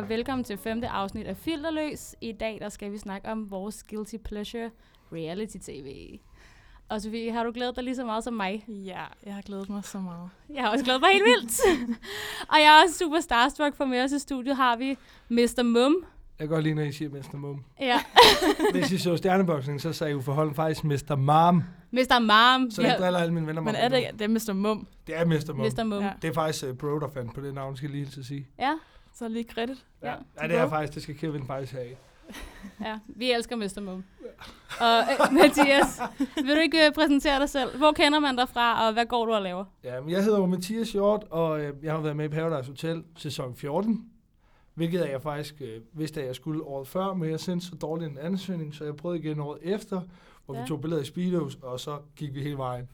Og velkommen til femte afsnit af Filterløs. I dag der skal vi snakke om vores guilty pleasure reality tv. Og Sofie, har du glædet dig lige så meget som mig? Ja, jeg har glædet mig så meget. Jeg har også glædet mig helt vildt. og jeg er også super starstruck, for med os i studiet har vi Mr. Mum. Jeg kan godt lide, når I siger Mr. Mum. Ja, Hvis I så stjerneboksning, så sagde Uffe Holm faktisk Mr. Mom. Mr. Mom. Så jeg driller alle mine venner Men er det, det er Mr. Mum, Det er Mr. Mum. Mr. Mum. Ja. Ja. Det er faktisk uh, Bro, der fandt på det navn, skal jeg lige til at sige. ja. Så lige kredit. Ja, ja det er faktisk, det skal Kevin faktisk have. Ja, vi elsker Mr. Mum. Og øh, Mathias, vil du ikke øh, præsentere dig selv? Hvor kender man dig fra, og hvad går du og laver? Ja, men jeg hedder jo Mathias Hjort, og øh, jeg har været med i Paradise Hotel sæson 14. Hvilket jeg faktisk øh, vidste, at jeg skulle året før, men jeg sendte så dårlig en ansøgning, så jeg prøvede igen året efter, hvor ja. Ja. vi tog billeder i Speedos, og så gik vi hele vejen.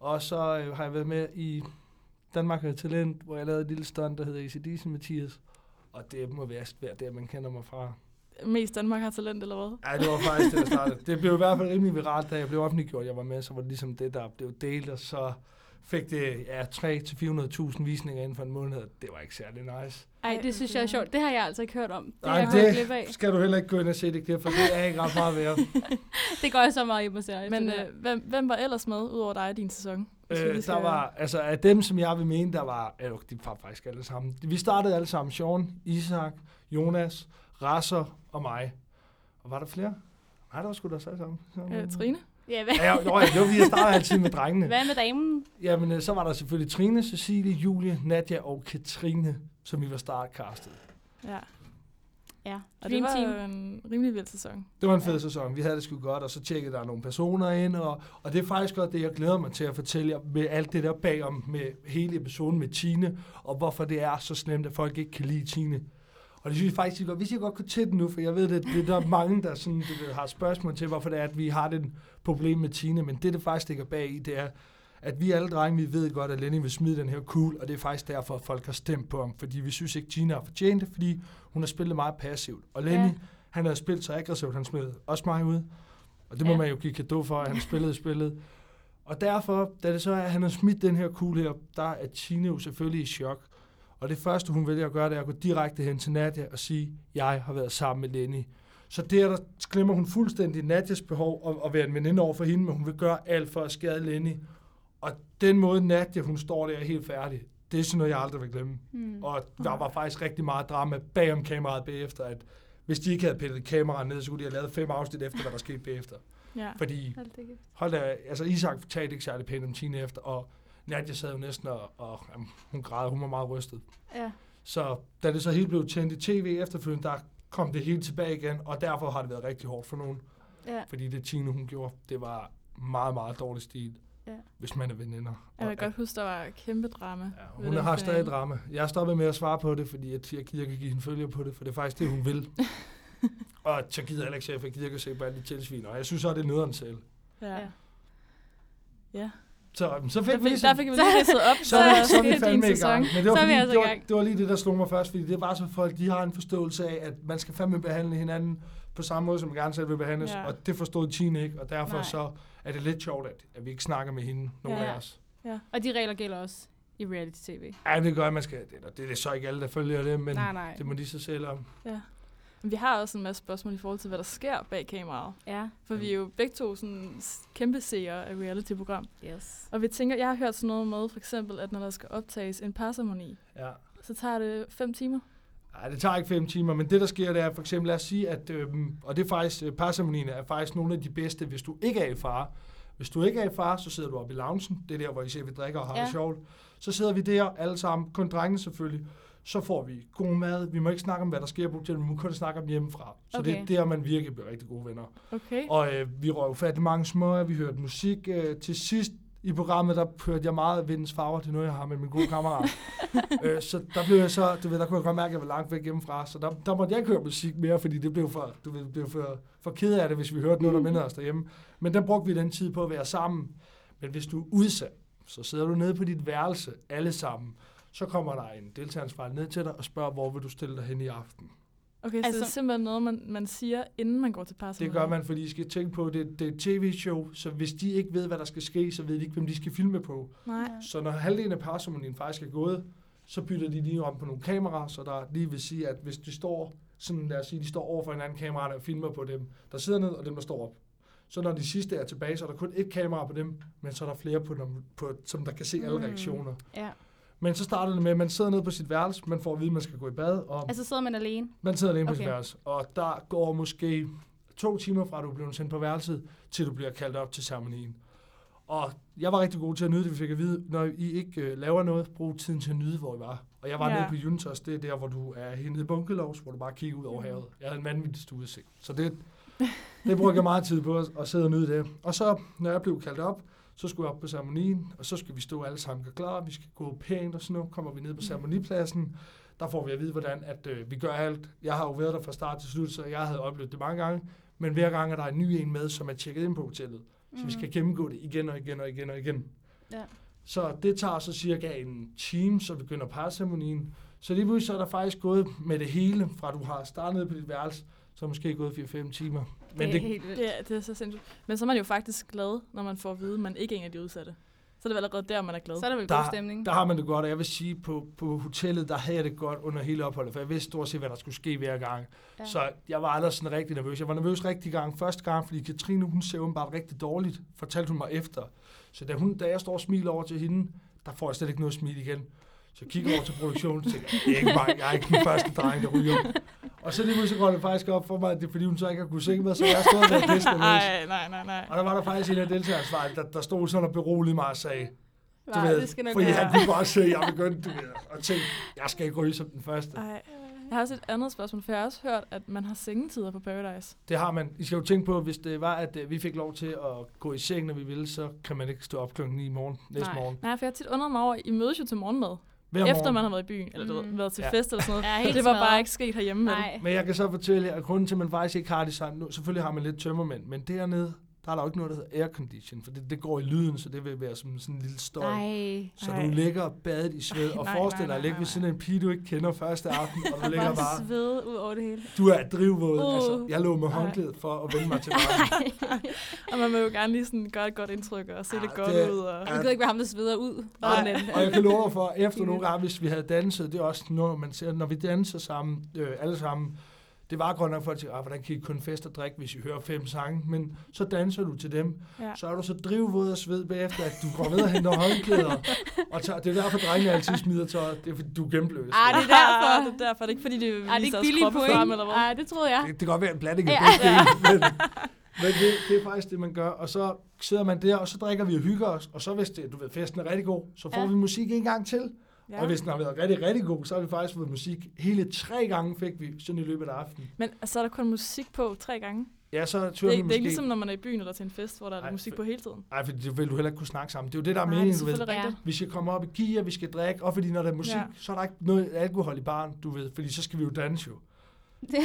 Og så øh, har jeg været med i Danmark har Talent, hvor jeg lavede et lille stunt, der hedder ACDC Mathias. Og det må være, være der, man kender mig fra. Mest Danmark har talent, eller hvad? Ja, det var faktisk det, der startede. Det blev i hvert fald rimelig viralt, da jeg blev offentliggjort, jeg var med, så var det ligesom det, der blev delt, og så fik det ja, 300-400.000 visninger inden for en måned. Det var ikke særlig nice. Ej, Ej, det synes jeg er sjovt. Det har jeg altså ikke hørt om. Det gået det- af. Skal du heller ikke gå ind og se det, for det er ikke ret meget værd. Det går jeg så meget i på serier. Men det- øh, hvem, hvem var ellers med, udover dig i din sæson? Øh, skal- der var, altså af dem, som jeg vil mene, der var, øh, de var faktisk alle sammen. Vi startede alle sammen, Sean, Isak, Jonas, Rasser og mig. Og var der flere? Nej, der var sgu da alle sammen. Så, Øh, Trine? Ja, hvad, Ja, jo, ja, det var fordi, jeg startede altid med drengene. hvad med damen? Jamen, øh, så var der selvfølgelig Trine, Cecilie, Julie, Nadia og Katrine, som vi var startcastet. Ja. Ja, Og det Dream var Team. en rimelig vild sæson. Det var en fed sæson. Vi havde det sgu godt, og så tjekkede der nogle personer ind, og, og det er faktisk godt det, jeg glæder mig til at fortælle jer med alt det der bagom med hele episoden med Tine, og hvorfor det er så slemt, at folk ikke kan lide Tine. Og det synes jeg faktisk, godt, hvis I godt kunne til den nu, for jeg ved, det, det der er mange, der sådan, du ved, har spørgsmål til, hvorfor det er, at vi har det problem med Tine, men det, det faktisk ligger bag i, det er, at vi alle drenge, vi ved godt, at Lenny vil smide den her cool, og det er faktisk derfor, at folk har stemt på ham, fordi vi synes ikke, Tina har fortjent det, fordi hun har spillet meget passivt. Og Lenny, Ja. han har spillet så aggressivt, han smed også mig ud. Og det må Ja. man jo give kado for, at han spillede spillet. Og derfor, da det så er, at han har smidt den her kugle her, der er Tine jo selvfølgelig i chok. Og det første, hun vælger at gøre, det er at gå direkte hen til Nadia og sige, jeg har været sammen med Lenny. Så der, der glemmer hun fuldstændig Nadias behov og, og være en veninde over for hende, men hun vil gøre alt for at skade Lenny. Og den måde Nadia, hun står der er helt færdig, det er sådan noget, jeg aldrig vil glemme. Hmm. Og der var faktisk rigtig meget drama bag om kameraet bagefter, at hvis de ikke havde pillet kameraet ned, så kunne de have lavet fem afsnit efter, hvad der skete bagefter. Ja. Fordi, Hold da altså Isak talte ikke særlig pænt om Tine efter, og Nadia sad jo næsten, og, og jamen, hun græd, hun var meget rystet. Ja. Så da det så helt blev tændt i tv efterfølgende, der kom det helt tilbage igen, og derfor har det været rigtig hårdt for nogen. Ja. Fordi det Tine, hun gjorde, det var meget, meget dårlig stil, Ja. hvis man er veninder. Jeg kan godt huske, der var kæmpe drama. Ja, hun har stadig drama. Jeg har stoppet med at svare på det, fordi jeg, jeg gider ikke give hende følger på det, for det er faktisk det, hun vil. og så gider jeg heller ikke se, for jeg gider ikke at se på alle de tilsvin, og jeg synes så, det er nederen selv. Ja. Ja. Ja. Så, så fik Der vi fik, der fik vi lige ridset op, så, er vi- så er skete vi fandme i gang. Men det var, Så vi fordi, altså det, var, gang. det var lige det, der slog mig først, fordi det er bare så folk, de har en forståelse af, at man skal fandme behandle hinanden på samme måde, som gerne selv vil behandles, Ja. og det forstod Tine ikke, og derfor Nej. så er det lidt sjovt, at, at vi ikke snakker med hende, nogen Ja. af os. Og de regler gælder også i reality-tv. Ja, det gør, at man skal, det, er- det er så ikke alle, der følger det, men Nej, nej. det må de så selv om. Ja. Men vi har også en masse spørgsmål i forhold til, hvad der sker bag kameraet. Ja. For vi er jo begge to sådan kæmpe seere af reality-program. Yes. Og vi tænker, jeg har hørt sådan noget med, for eksempel, at når der skal optages en parceremoni, Ja. så tager det fem timer. Nej, det tager ikke fem timer, men det der sker, det er for eksempel, lad os sige, at, øhm, og det er faktisk, øh, parceremonierne er faktisk nogle af de bedste, hvis du ikke er i far. Hvis du ikke er i far, så sidder du oppe i loungen, det er der, hvor I ser, vi drikker og har Ja. det sjovt. Så sidder vi der alle sammen, kun drengene selvfølgelig, så får vi god mad. Vi må ikke snakke om, hvad der sker på hotellet, vi må kun snakke om hjemmefra. Så okay. det er der, man virkelig bliver rigtig gode venner. Okay. Og øh, vi røg ufattelig mange små, vi hørte musik. Øh, til sidst i programmet, der hørte jeg meget Vindens Farver, det er noget, jeg har med min gode kammerat. øh, så der blev jeg så, du ved, der kunne jeg godt mærke, at jeg var langt væk hjemmefra, så der, der måtte jeg ikke høre musik mere, fordi det blev for, du ved, det blev for, for ked af det, hvis vi hørte noget, der mindede os derhjemme. Men der brugte vi den tid på at være sammen. Men hvis du er udsat, så sidder du nede på dit værelse, alle sammen. Så kommer der en deltageransvarlig ned til dig og spørger, hvor vil du stille dig hen i aften. Okay, så Altså- det er simpelthen noget, man, man siger, inden man går til parceremoni. Det gør man, fordi I skal tænke på, det, det er et tv-show, så hvis de ikke ved, hvad der skal ske, så ved de ikke, hvem de skal filme på. Nej. Så når halvdelen af parceremonien faktisk er gået, så bytter de lige om på nogle kameraer, så der lige vil sige, at hvis de står, sådan lad os sige, de står over for en anden kamera, der filmer på dem, der sidder ned, og dem, der står op. Så når de sidste er tilbage, så er der kun et kamera på dem, men så er der flere på dem, på, som der kan se alle Mm. reaktioner. Ja. Men så starter det med, at man sidder nede på sit værelse, man får at vide, at man skal gå i bad, og Altså sidder man alene? man sidder alene på Okay. sit værelse. Og der går måske to timer fra, du bliver sendt på værelset, til du bliver kaldt op til ceremonien. Og jeg var rigtig god til at nyde det, vi fik at vide, når I ikke øh, laver noget, brug tiden til at nyde, hvor I var. Og jeg var Ja. nede på Juntos, det er der, hvor du er henne i bunkelovs, hvor du bare kigger ud over havet. Jeg havde en vanvittig udsigt. Så det, det brugte jeg meget tid på at, at sidde og nyde det. Og så, når jeg blev kaldt op, så skulle jeg op på ceremonien, og så skal vi stå alle sammen klar, vi skal gå pænt og sådan noget. Kommer vi ned på ceremonipladsen, der får vi at vide, hvordan at, øh, vi gør alt. Jeg har jo været der fra start til slut, så jeg havde oplevet det mange gange. Men hver gang er der en ny en med, som er tjekket ind på hotellet. Så vi skal gennemgå det igen og igen og igen og igen. Mm. Ja. Så det tager så cirka en time, så begynder parceremonien. Så lige pludselig så er der faktisk gået med det hele, fra du har startet på dit værelse, så er måske gået 4-5 timer. Men det er det, helt vildt. Det, er- det er så sindssygt. Men så er man jo faktisk glad, når man får at vide, at man ikke er en af de udsatte. Så er det vel allerede der, man er glad. Så er der vel Der- god stemning. der har man det godt, og jeg vil sige, på, på hotellet, der havde jeg det godt under hele opholdet, for jeg vidste stort set, hvad der skulle ske hver gang. Ja. Så jeg var aldrig sådan rigtig nervøs. Jeg var nervøs rigtig gang første gang, fordi Katrine, hun ser åbenbart rigtig dårligt, fortalte hun mig efter. Så da, hun, da jeg står og smiler over til hende, der får jeg slet ikke noget smil igen. Så jeg kigger over til produktionen og tænker, det er ikke mig, jeg er ikke den første dreng, der ryger. Og så lige pludselig går det faktisk op for mig, at det er fordi, hun så ikke har kunnet se mig, så jeg har stået bedst nervøs. Nej, nej, nej, nej. Og der var der faktisk en af deltagersvejene, der, der stod sådan og beroligede mig og sagde, du Nej, ved, det skal nok fordi være. han kunne godt se, at jeg begyndte du ved, og tænkte, jeg skal ikke ryge som den første. Ej. Jeg har også et andet spørgsmål, for jeg har også hørt, at man har sengetider på Paradise. Det har man. I skal jo tænke på, hvis det var, at øh, vi fik lov til at gå i seng, når vi ville, så kan man ikke stå op klokken 9 i morgen, næste Nej. morgen. Nej, for jeg har tit undret mig over, at I mødes jo til morgenmad, Hver efter morgen. man har været i byen, eller du ved, Mm. været til Ja. fest eller sådan noget. Ja, helt det var smadret. bare ikke sket herhjemme med det. Nej. Men jeg kan så fortælle jer, at grunden til, at man faktisk ikke har det sådan, nu, selvfølgelig har man lidt tømmermænd, men dernede, der er der jo ikke noget, der hedder aircondition, for det, det går i lyden, så det vil være som sådan en lille støj. Nej. Så Ej. du ligger badet i sved, og Nej, forestil nej, dig at nej, ligge nej, ved siden af en pige, du ikke kender første aften, og du ligger bare, svede ud over det hele. du er drivvåd. Uh. Altså, jeg lå med håndklædet for at vende mig til varmen. Og man vil jo gerne lige sådan gøre et godt indtryk og se Ja, lidt godt det- ud. Og... Du gider ikke være ham, der sveder ud. Nej. anden. Og jeg kan love for, efter nogle gange, hvis vi havde danset, det er også noget, man ser, når vi danser sammen, øh, alle sammen, det var godt nok for at sige, ah, hvordan kan I kun fest og drikke, hvis I hører fem sange, men så danser du til dem, Ja. så er du så drivvåd og sved bagefter, at du går ned og henter håndklæder, og tager, det er derfor, drengene altid smider tøj, det er fordi, du er gennemblød. Ah, det er derfor. det er derfor. Det er ikke fordi, det er viser ikke os kroppe frem, eller hvad? Ej, det troede jeg. Det, det kan godt være en blanding af Ja. begge men, men det, det er faktisk det, man gør. Og så sidder man der, og så drikker vi og hygger os, og så hvis det, du ved, festen er rigtig god, så får Ja. vi musik en gang til. Ja. Og hvis den har været rigtig, rigtig god, så har vi faktisk fået musik. Hele tre gange fik vi sådan i løbet af aftenen. Men så er der kun musik på tre gange. Ja, så Det er, vi ikke, det er måske... ikke ligesom, når man er i byen eller til en fest, hvor der er Ej, musik på hele tiden. Nej, for det vil du heller ikke kunne snakke sammen. Det er jo det, der er det meningen, du ved. Ja. rigtigt. Vi skal komme op i gear, vi skal drikke, og fordi når der er musik, Ja. så er der ikke noget alkohol i baren, du ved, fordi så skal vi jo danse jo. Nej,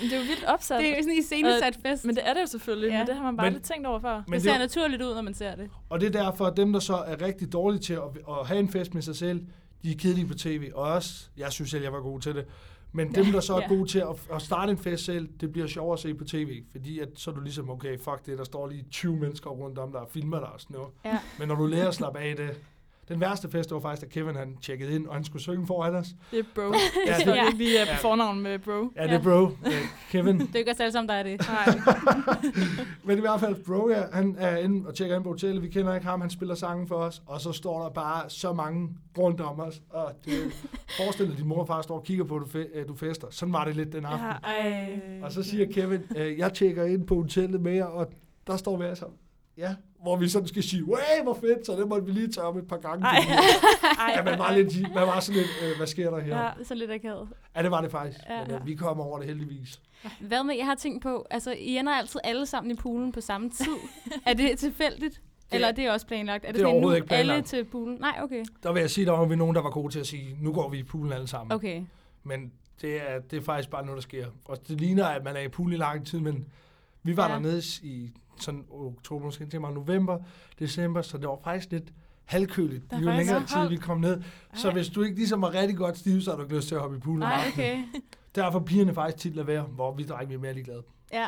men det er jo vildt opsat. Det er jo sådan en iscenesat fest. Men det er det jo selvfølgelig, Ja. men det har man bare Men- aldrig tænkt over før. Men det det, ser er jo- naturligt ud, når man ser det. og det er derfor, at dem, der så er rigtig dårlige til at, at have en fest med sig selv, de er kedelige på tv. Og også, jeg synes selv, jeg var god til det. Men dem, der så er Ja. gode til at, at starte en fest selv, det bliver sjovere at se på tv. Fordi at, så er du ligesom, okay, fuck det, der står lige 20 mennesker rundt om, der filmer dig og sådan noget. Ja. Men når du lærer at slappe af det, den værste fest, var faktisk, da Kevin han tjekkede ind, og han skulle synge foran os. Det er bro. Ja, ja, det- er ikke lige uh, på Ja. fornavn med bro. Ja, det er bro. Øh, Kevin. Det er ikke os alle sammen, der er det. Nej. Men i hvert fald, bro, ja, han er inde og tjekker ind på hotellet. Vi kender ikke ham, han spiller sangen for os. Og så står der bare så mange rundt om os. Og det, forestil dig, at din mor og far står og kigger på, at du, fe- du fester. Sådan var det lidt den aften. Ja, ej. Og så siger Kevin, øh, jeg tjekker ind på hotellet med jer, og der står vi alle sammen. Ja, hvor vi sådan skal sige, wow, hvor fedt, så det måtte vi lige tage om et par gange. Ej. Ej, Ja, man var, lidt, man var sådan lidt, øh, hvad sker der her? Ja. Det er så lidt akavet. ja, det var det faktisk. Ja. Men, øh, vi kom over det heldigvis. Hvad med, jeg har tænkt på, altså I ender altid alle sammen i poolen på samme tid. er det tilfældigt? Eller er det også planlagt? Er det, det er sådan, nu overhovedet ikke alle planlagt. til poolen? Nej, okay. Der vil jeg sige, der var vi nogen, der var gode til at sige, nu går vi i poolen alle sammen. Okay. Men det er, det er faktisk bare noget, der sker. Og det ligner, at man er i poolen i lang tid, men vi var ja. dernede i sådan oktober, måske til mig november, december, så det var faktisk lidt halvkøligt, jo længere tid vi kom ned. Så Ej. hvis du ikke ligesom var rigtig godt stiv, så har du ikke lyst til at hoppe i poolen aftenen. okay. Derfor pigerne faktisk tit lade være, hvor vi drenge vi er mere ligeglade. Ja.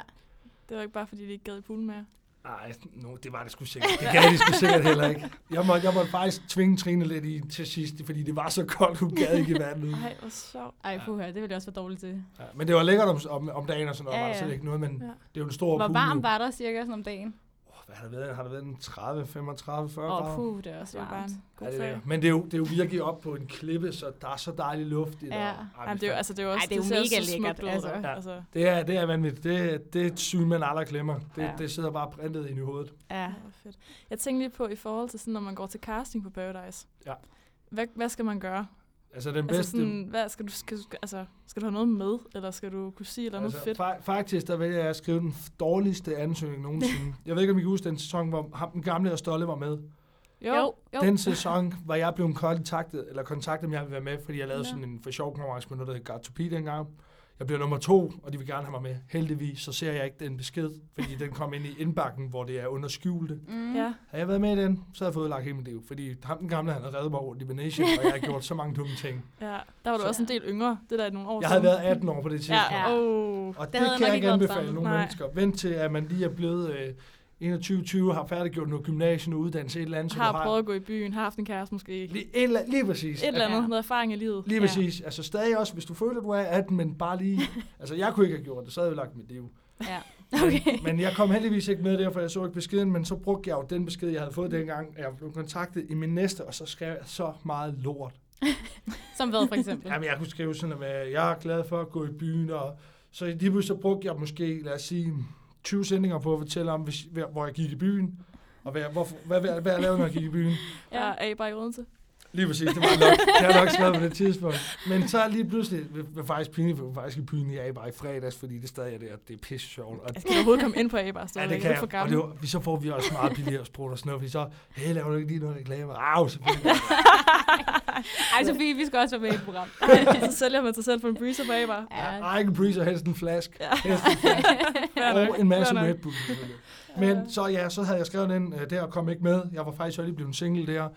Det var ikke bare, fordi de ikke gad i poolen mere. Nej, no, det var det sgu sikkert. Det gav de sgu sikkert heller ikke. Jeg måtte, jeg måtte faktisk tvinge Trine lidt i til sidst, fordi det var så koldt, hun gad ikke i vandet. Ej, hvor sjovt. Ej, puha, det ville også være dårlig til. Ja, men det var lækkert om, om, om dagen og sådan noget, Ja, ja, var der slet ikke noget, men Ja. det er jo en stor Hvor varmt var der cirka sådan om dagen? Åh, Hvad har der været? Har der været en 30, 35, 40 Åh, grader? oh, puh, det er også varmt. god Ja, det er, men det er, jo, det er jo virkelig op på en klippe, så der er så dejlig luft i det. Ja. og- Ej, Jamen, det er jo, altså, det er jo også, Ej, det er jo mega så lækkert, altså. og- Ja. altså. det, er, det er vanvittigt. Det, det er et syn, man aldrig glemmer. Det, Ja. ja. det sidder bare printet ind i hovedet. Ja. Ja, fedt. Jeg tænkte lige på, i forhold til sådan, når man går til casting på Paradise. Ja. Hvad, hvad skal man gøre? Altså den Altså bedste... sådan, hvad, skal, du, skal, du- altså, skal du have noget med, eller skal du kunne sige eller altså, fedt? fa- faktisk, der vælger jeg at skrive den dårligste ansøgning nogensinde. jeg ved ikke, om I kan huske den sæson, hvor ham, den gamle og stolte var med. Jo, Jo. Den sæson var jeg blevet kontaktet, eller kontaktet, om jeg ville være med, fordi jeg lavede Nå. sådan en for sjov konkurrence med noget, der hed Got to dengang. Jeg blev nummer to, og de vil gerne have mig med. Heldigvis, så ser jeg ikke den besked, fordi den kom ind i indbakken, hvor det er under skjulte. Mm. Ja. Havde jeg været med i den, så havde jeg fået lagt hele mit liv. Fordi ham den gamle, han havde reddet mig rundt i Venetian, og jeg har gjort så mange dumme ting. ja. Der var du Så- også en del yngre. Det der i nogle år Jeg havde været 18 år på det tidspunkt. Ja, Ja. oh. Og det, Det kan jeg ikke anbefale Nej. mennesker. Vent til, at man lige er blevet øh, 21-20, har færdiggjort noget gymnasium og uddannelse et eller andet. så Har du prøvet at gå i byen, har haft en kæreste måske. Lige, et eller, lige præcis. Et eller andet, Ja. noget erfaring i livet. Lige Ja. præcis. Altså stadig også, hvis du føler, du er 18, men bare lige... altså jeg kunne ikke have gjort det, så havde jeg lagt mit liv. Ja. Men, Okay. men jeg kom heldigvis ikke med der, for jeg så ikke beskeden, men så brugte jeg jo den besked, jeg havde fået dengang, at jeg blev kontaktet i min næste, og så skrev jeg så meget lort. Som hvad, for eksempel? Jamen, jeg kunne skrive sådan, at jeg er glad for at gå i byen, og så lige pludselig så brugte jeg måske, lad os sige, 20 sendinger på at fortælle om, hvis, hvor jeg gik i byen, og hvad, hvorfor, hvad, hvad, hvad jeg lavede, når jeg gik i byen. Ja, er I bare i Odense? Lige præcis, det var nok, det har jeg nok skrevet på det tidspunkt. Men så lige pludselig, det var faktisk pinligt, for jeg var faktisk i byen i A-Bar i fredags, fordi det stadig er der, det er pisse sjovt. Og, Skal du overhovedet komme ind på A-bar? ja, det kan jeg. Og det var, vi- så får vi også meget billigere sprut og sådan noget, fordi så, hey, laver du ikke lige noget reklame? Au, selvfølgelig. Ej, Sofie, vi skal også være med i et program. så sælger man sig selv for en breezer A-bar. Ja. Ej, ikke en breezer, helst en flask. Ja. Helst en og en masse. Red Bull. Men så ja, så havde jeg skrevet den øh, der og kom ikke med. Jeg var faktisk lige blevet single der.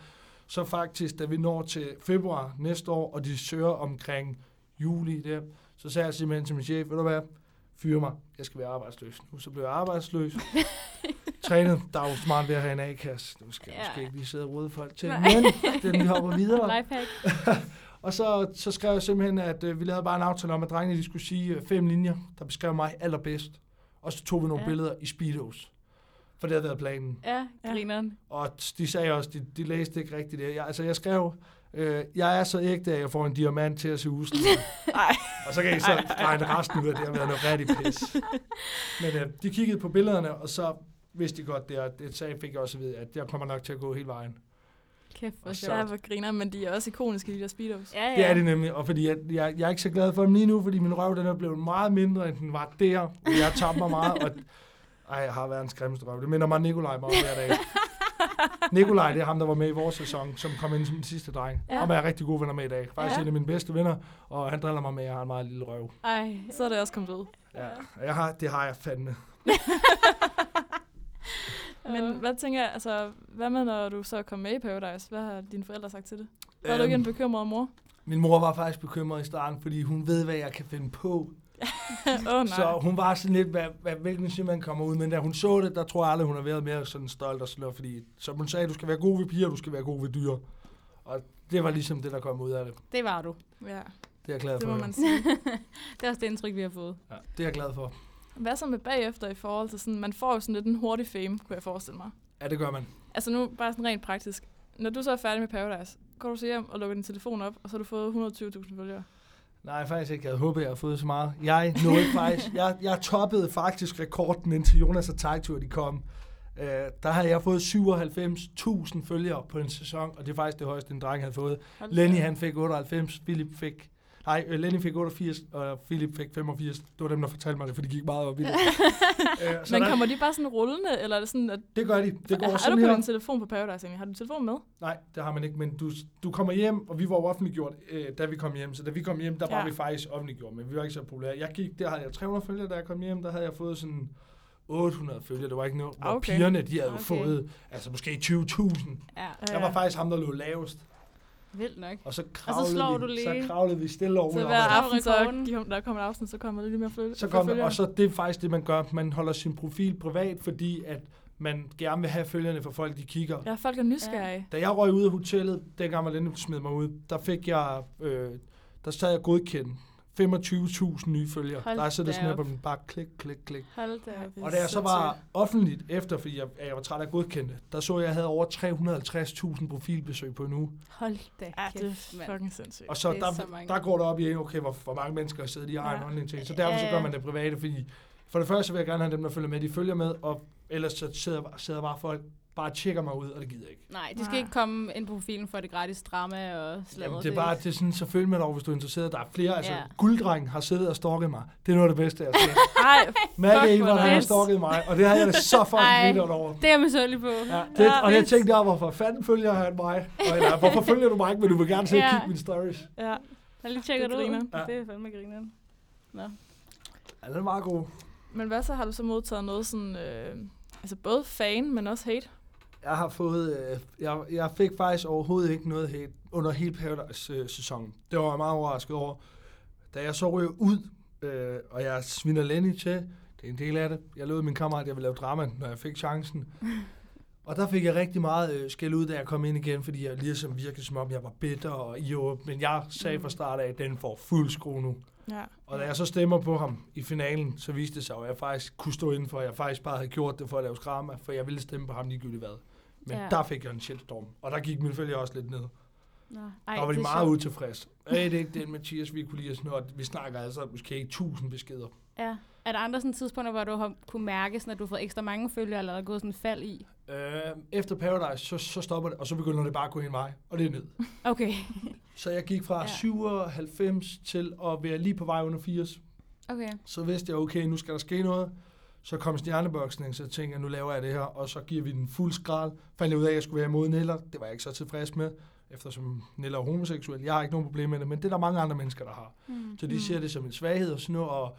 Så faktisk, da vi når til februar næste år, og de søger omkring juli der, så sagde jeg simpelthen til min chef, ved du hvad, fyre mig, jeg skal være arbejdsløs. Nu så blev jeg arbejdsløs. Trænet, der er jo smart ved at have en A-kasse. Du skal Ja. ja. måske ikke lige sidde og rode folk til. Nej. Men den vi hopper videre. Og så, så skrev jeg simpelthen, at øh, vi lavede bare en aftale om, at drengene de skulle sige øh, fem linjer, der beskrev mig allerbedst. Og så tog vi nogle Ja. billeder i Speedos. For det havde været planen. Ja, grineren. Og de sagde også, de, de læste ikke rigtigt det. Jeg, altså jeg skrev, øh, jeg er så ægte, at jeg får en diamant til at se usel. Og så kan I så regne resten ud af, det har været noget rigtig pis. Men øh, de kiggede på billederne, og så vidste de godt, det, og det sagde, fik jeg også at vide, at jeg kommer nok til at gå hele vejen. Kæft, hvor Og så- sjovt. Hvor griner, men de er også ikoniske, de der speedos. Ja, ja. Det er det nemlig, og fordi jeg, jeg, jeg er ikke så glad for dem lige nu, fordi min røv den er blevet meget mindre, end den var der. Og jeg tabte mig meget, og ej, jeg har været en skræmmeste røv. Det minder mig om Nikolaj meget hver dag. Nikolaj, det er ham, der var med i vores sæson, som kom ind som den sidste dreng. Ja. Ham er rigtig gode venner med i dag. Faktisk Ja. en af mine bedste venner, og han driller mig med, at jeg har en meget lille røv. Ej. Så er det også kommet ud. Ja, og jeg har, det har jeg fandme. Men hvad tænker jeg, altså, hvad med, når du så kom med i Paradise? Hvad har dine forældre sagt til det? Var du ikke en Øhm, bekymret mor? min mor var faktisk bekymret i starten, fordi hun ved, hvad jeg kan finde på. Åh oh, nej. Så hun var sådan lidt, hvad, hvad, hvilken film man kommer ud. Men da hun så det, der tror jeg aldrig, hun har været mere sådan stolt og sådan noget. Fordi, som hun sagde, du skal være god ved piger, du skal være god ved dyr. Og det var ligesom det, der kom ud af det. Det var du. Ja, Det er jeg glad det for. må jo. man sige. Det er også det indtryk, vi har fået. Ja, det er jeg glad for. Hvad så med bagefter i forhold til sådan, man får jo sådan lidt en hurtig fame, kunne jeg forestille mig. Ja, det gør man. Altså nu bare sådan rent praktisk. Når du så er færdig med Paradise, går du så hjem og lukker din telefon op, og så har du fået 120.000 følgere. Nej, faktisk ikke. Jeg havde håbet, jeg havde fået så meget. Jeg nåede faktisk. Jeg, jeg toppede faktisk rekorden, indtil Jonas og Tejtur, de kom. Uh, der havde jeg fået 97.000 følgere på en sæson, og det er faktisk det højeste, en dreng havde fået. Lenny han fik 98, Philip fik... Nej, øh, Lenny fik 88, og Philip fik 85. Det var dem, der fortalte mig det, for de gik meget op i det. Øh, så Men der, kommer de bare sådan rullende, eller er det sådan, at... det gør de. Det går har sådan du på her. din telefon på Paradise egentlig? Har du telefon med? Nej, det har man ikke, men du, du kommer hjem, og vi var jo offentliggjort, øh, da vi kom hjem. Så da vi kom hjem, der var Ja. vi faktisk offentliggjort, men vi var ikke så populære. Jeg gik, der havde jeg 300 følgere, da jeg kom hjem, der havde jeg fået sådan 800 følgere. Det var ikke noget, Okay. okay. pigerne, de havde jo Okay. fået, altså måske 20.000. Ja, Jeg var faktisk ham, der lå lavest. Vildt nok. Og så kravlede, slår vi, du lige. så kravlede vi stille over. Så hver aften, så der kommer et afsnit, så kommer der lidt mere følge. Så kom, og så det er faktisk det, man gør. Man holder sin profil privat, fordi at man gerne vil have følgerne for folk, de kigger. Ja, folk er nysgerrige. Da jeg røg ud af hotellet, dengang Marlene smed mig ud, der fik jeg, øh, der sad jeg godkendt 25.000 nye følgere. Hold der er så det da sådan her på min bare klik, klik, klik. Hold da op. Det er Og da jeg så var offentligt efter, fordi jeg, jeg var træt af godkendte, der så jeg, at jeg havde over 350.000 profilbesøg på en uge. Hold da Ja, det kæft, er fucking sindssygt. Og så, er der, så mange. der går det op i, okay, hvor, hvor mange mennesker sidder de har Ja. en holdning til. Så derfor så gør man det private, fordi for det første vil jeg gerne have dem, der følger med, de følger med, og ellers så sidder, sidder bare folk bare tjekker mig ud, og det gider jeg ikke. Nej, de skal Nej. ikke komme ind på profilen for det gratis drama og sladder. Det er bare, det er sådan, så følg med dig over, hvis du er interesseret. Der er flere, altså, Ja. gulddreng har siddet og stalket mig. Det er noget af det bedste, jeg har set. Ej, Fuck, Evert, han har stalket mig, og det har jeg da så fucking lidt over. Det er jeg misundelig på. Ja, det, Ja, og jeg tænkte der, hvorfor fanden følger han mig? Og, eller, hvorfor følger du mig ikke, men du vil gerne se Ja. kigge mine stories? ja. Jeg lige tjekket Det det ud. Ja. Det er fandme grineren. Nå. Ja, den er meget god. Men hvad så har du så modtaget noget sådan, øh, altså både fan, men også hate? Jeg har fået, øh, jeg, jeg fik faktisk overhovedet ikke noget hate under hele Paradise-sæsonen. Det var jeg meget overrasket over. Da jeg så ryger ud, øh, og jeg sviner Lenny til, det er en del af det. Jeg lovede min kammerat, at jeg ville lave drama, når jeg fik chancen. Og der fik jeg rigtig meget øh, skæld ud, da jeg kom ind igen, fordi jeg ligesom virkede som om, jeg var bitter og i Men jeg sagde fra start af, at den får fuld skrue nu. Ja. Og da jeg så stemmer på ham i finalen, så viste det sig, at jeg faktisk kunne stå inden for, at jeg faktisk bare havde gjort det for at lave drama, for jeg ville stemme på ham ligegyldigt hvad. Men Ja. der fik jeg en shitstorm, og der gik min følge også lidt ned. Nå. Ej, der var de det meget utilfredse. Hey, det er ikke den Mathias, vi kunne lide sådan noget. Vi snakker altså måske ikke tusind beskeder. Ja. Er der andre sådan tidspunkter, hvor du har kunne mærke, sådan, at du har fået ekstra mange følgere, eller er der gået sådan et fald i? Øh, efter Paradise, så, så stopper det, og så begynder det bare at gå en vej, og det er ned. Okay. Så jeg gik fra ja. 97 til at være lige på vej under 80. Okay. Så vidste jeg, okay, nu skal der ske noget. Så kom stjerneboksning, så tænkte jeg, nu laver jeg det her, og så giver vi den fuld skrald. Fandt jeg ud af, at jeg skulle være imod Niller. Det var jeg ikke så tilfreds med, eftersom Niller er homoseksuel. Jeg har ikke nogen problem med det, men det er der mange andre mennesker, der har. Mm. Så de Mm. ser det som en svaghed og sådan noget, og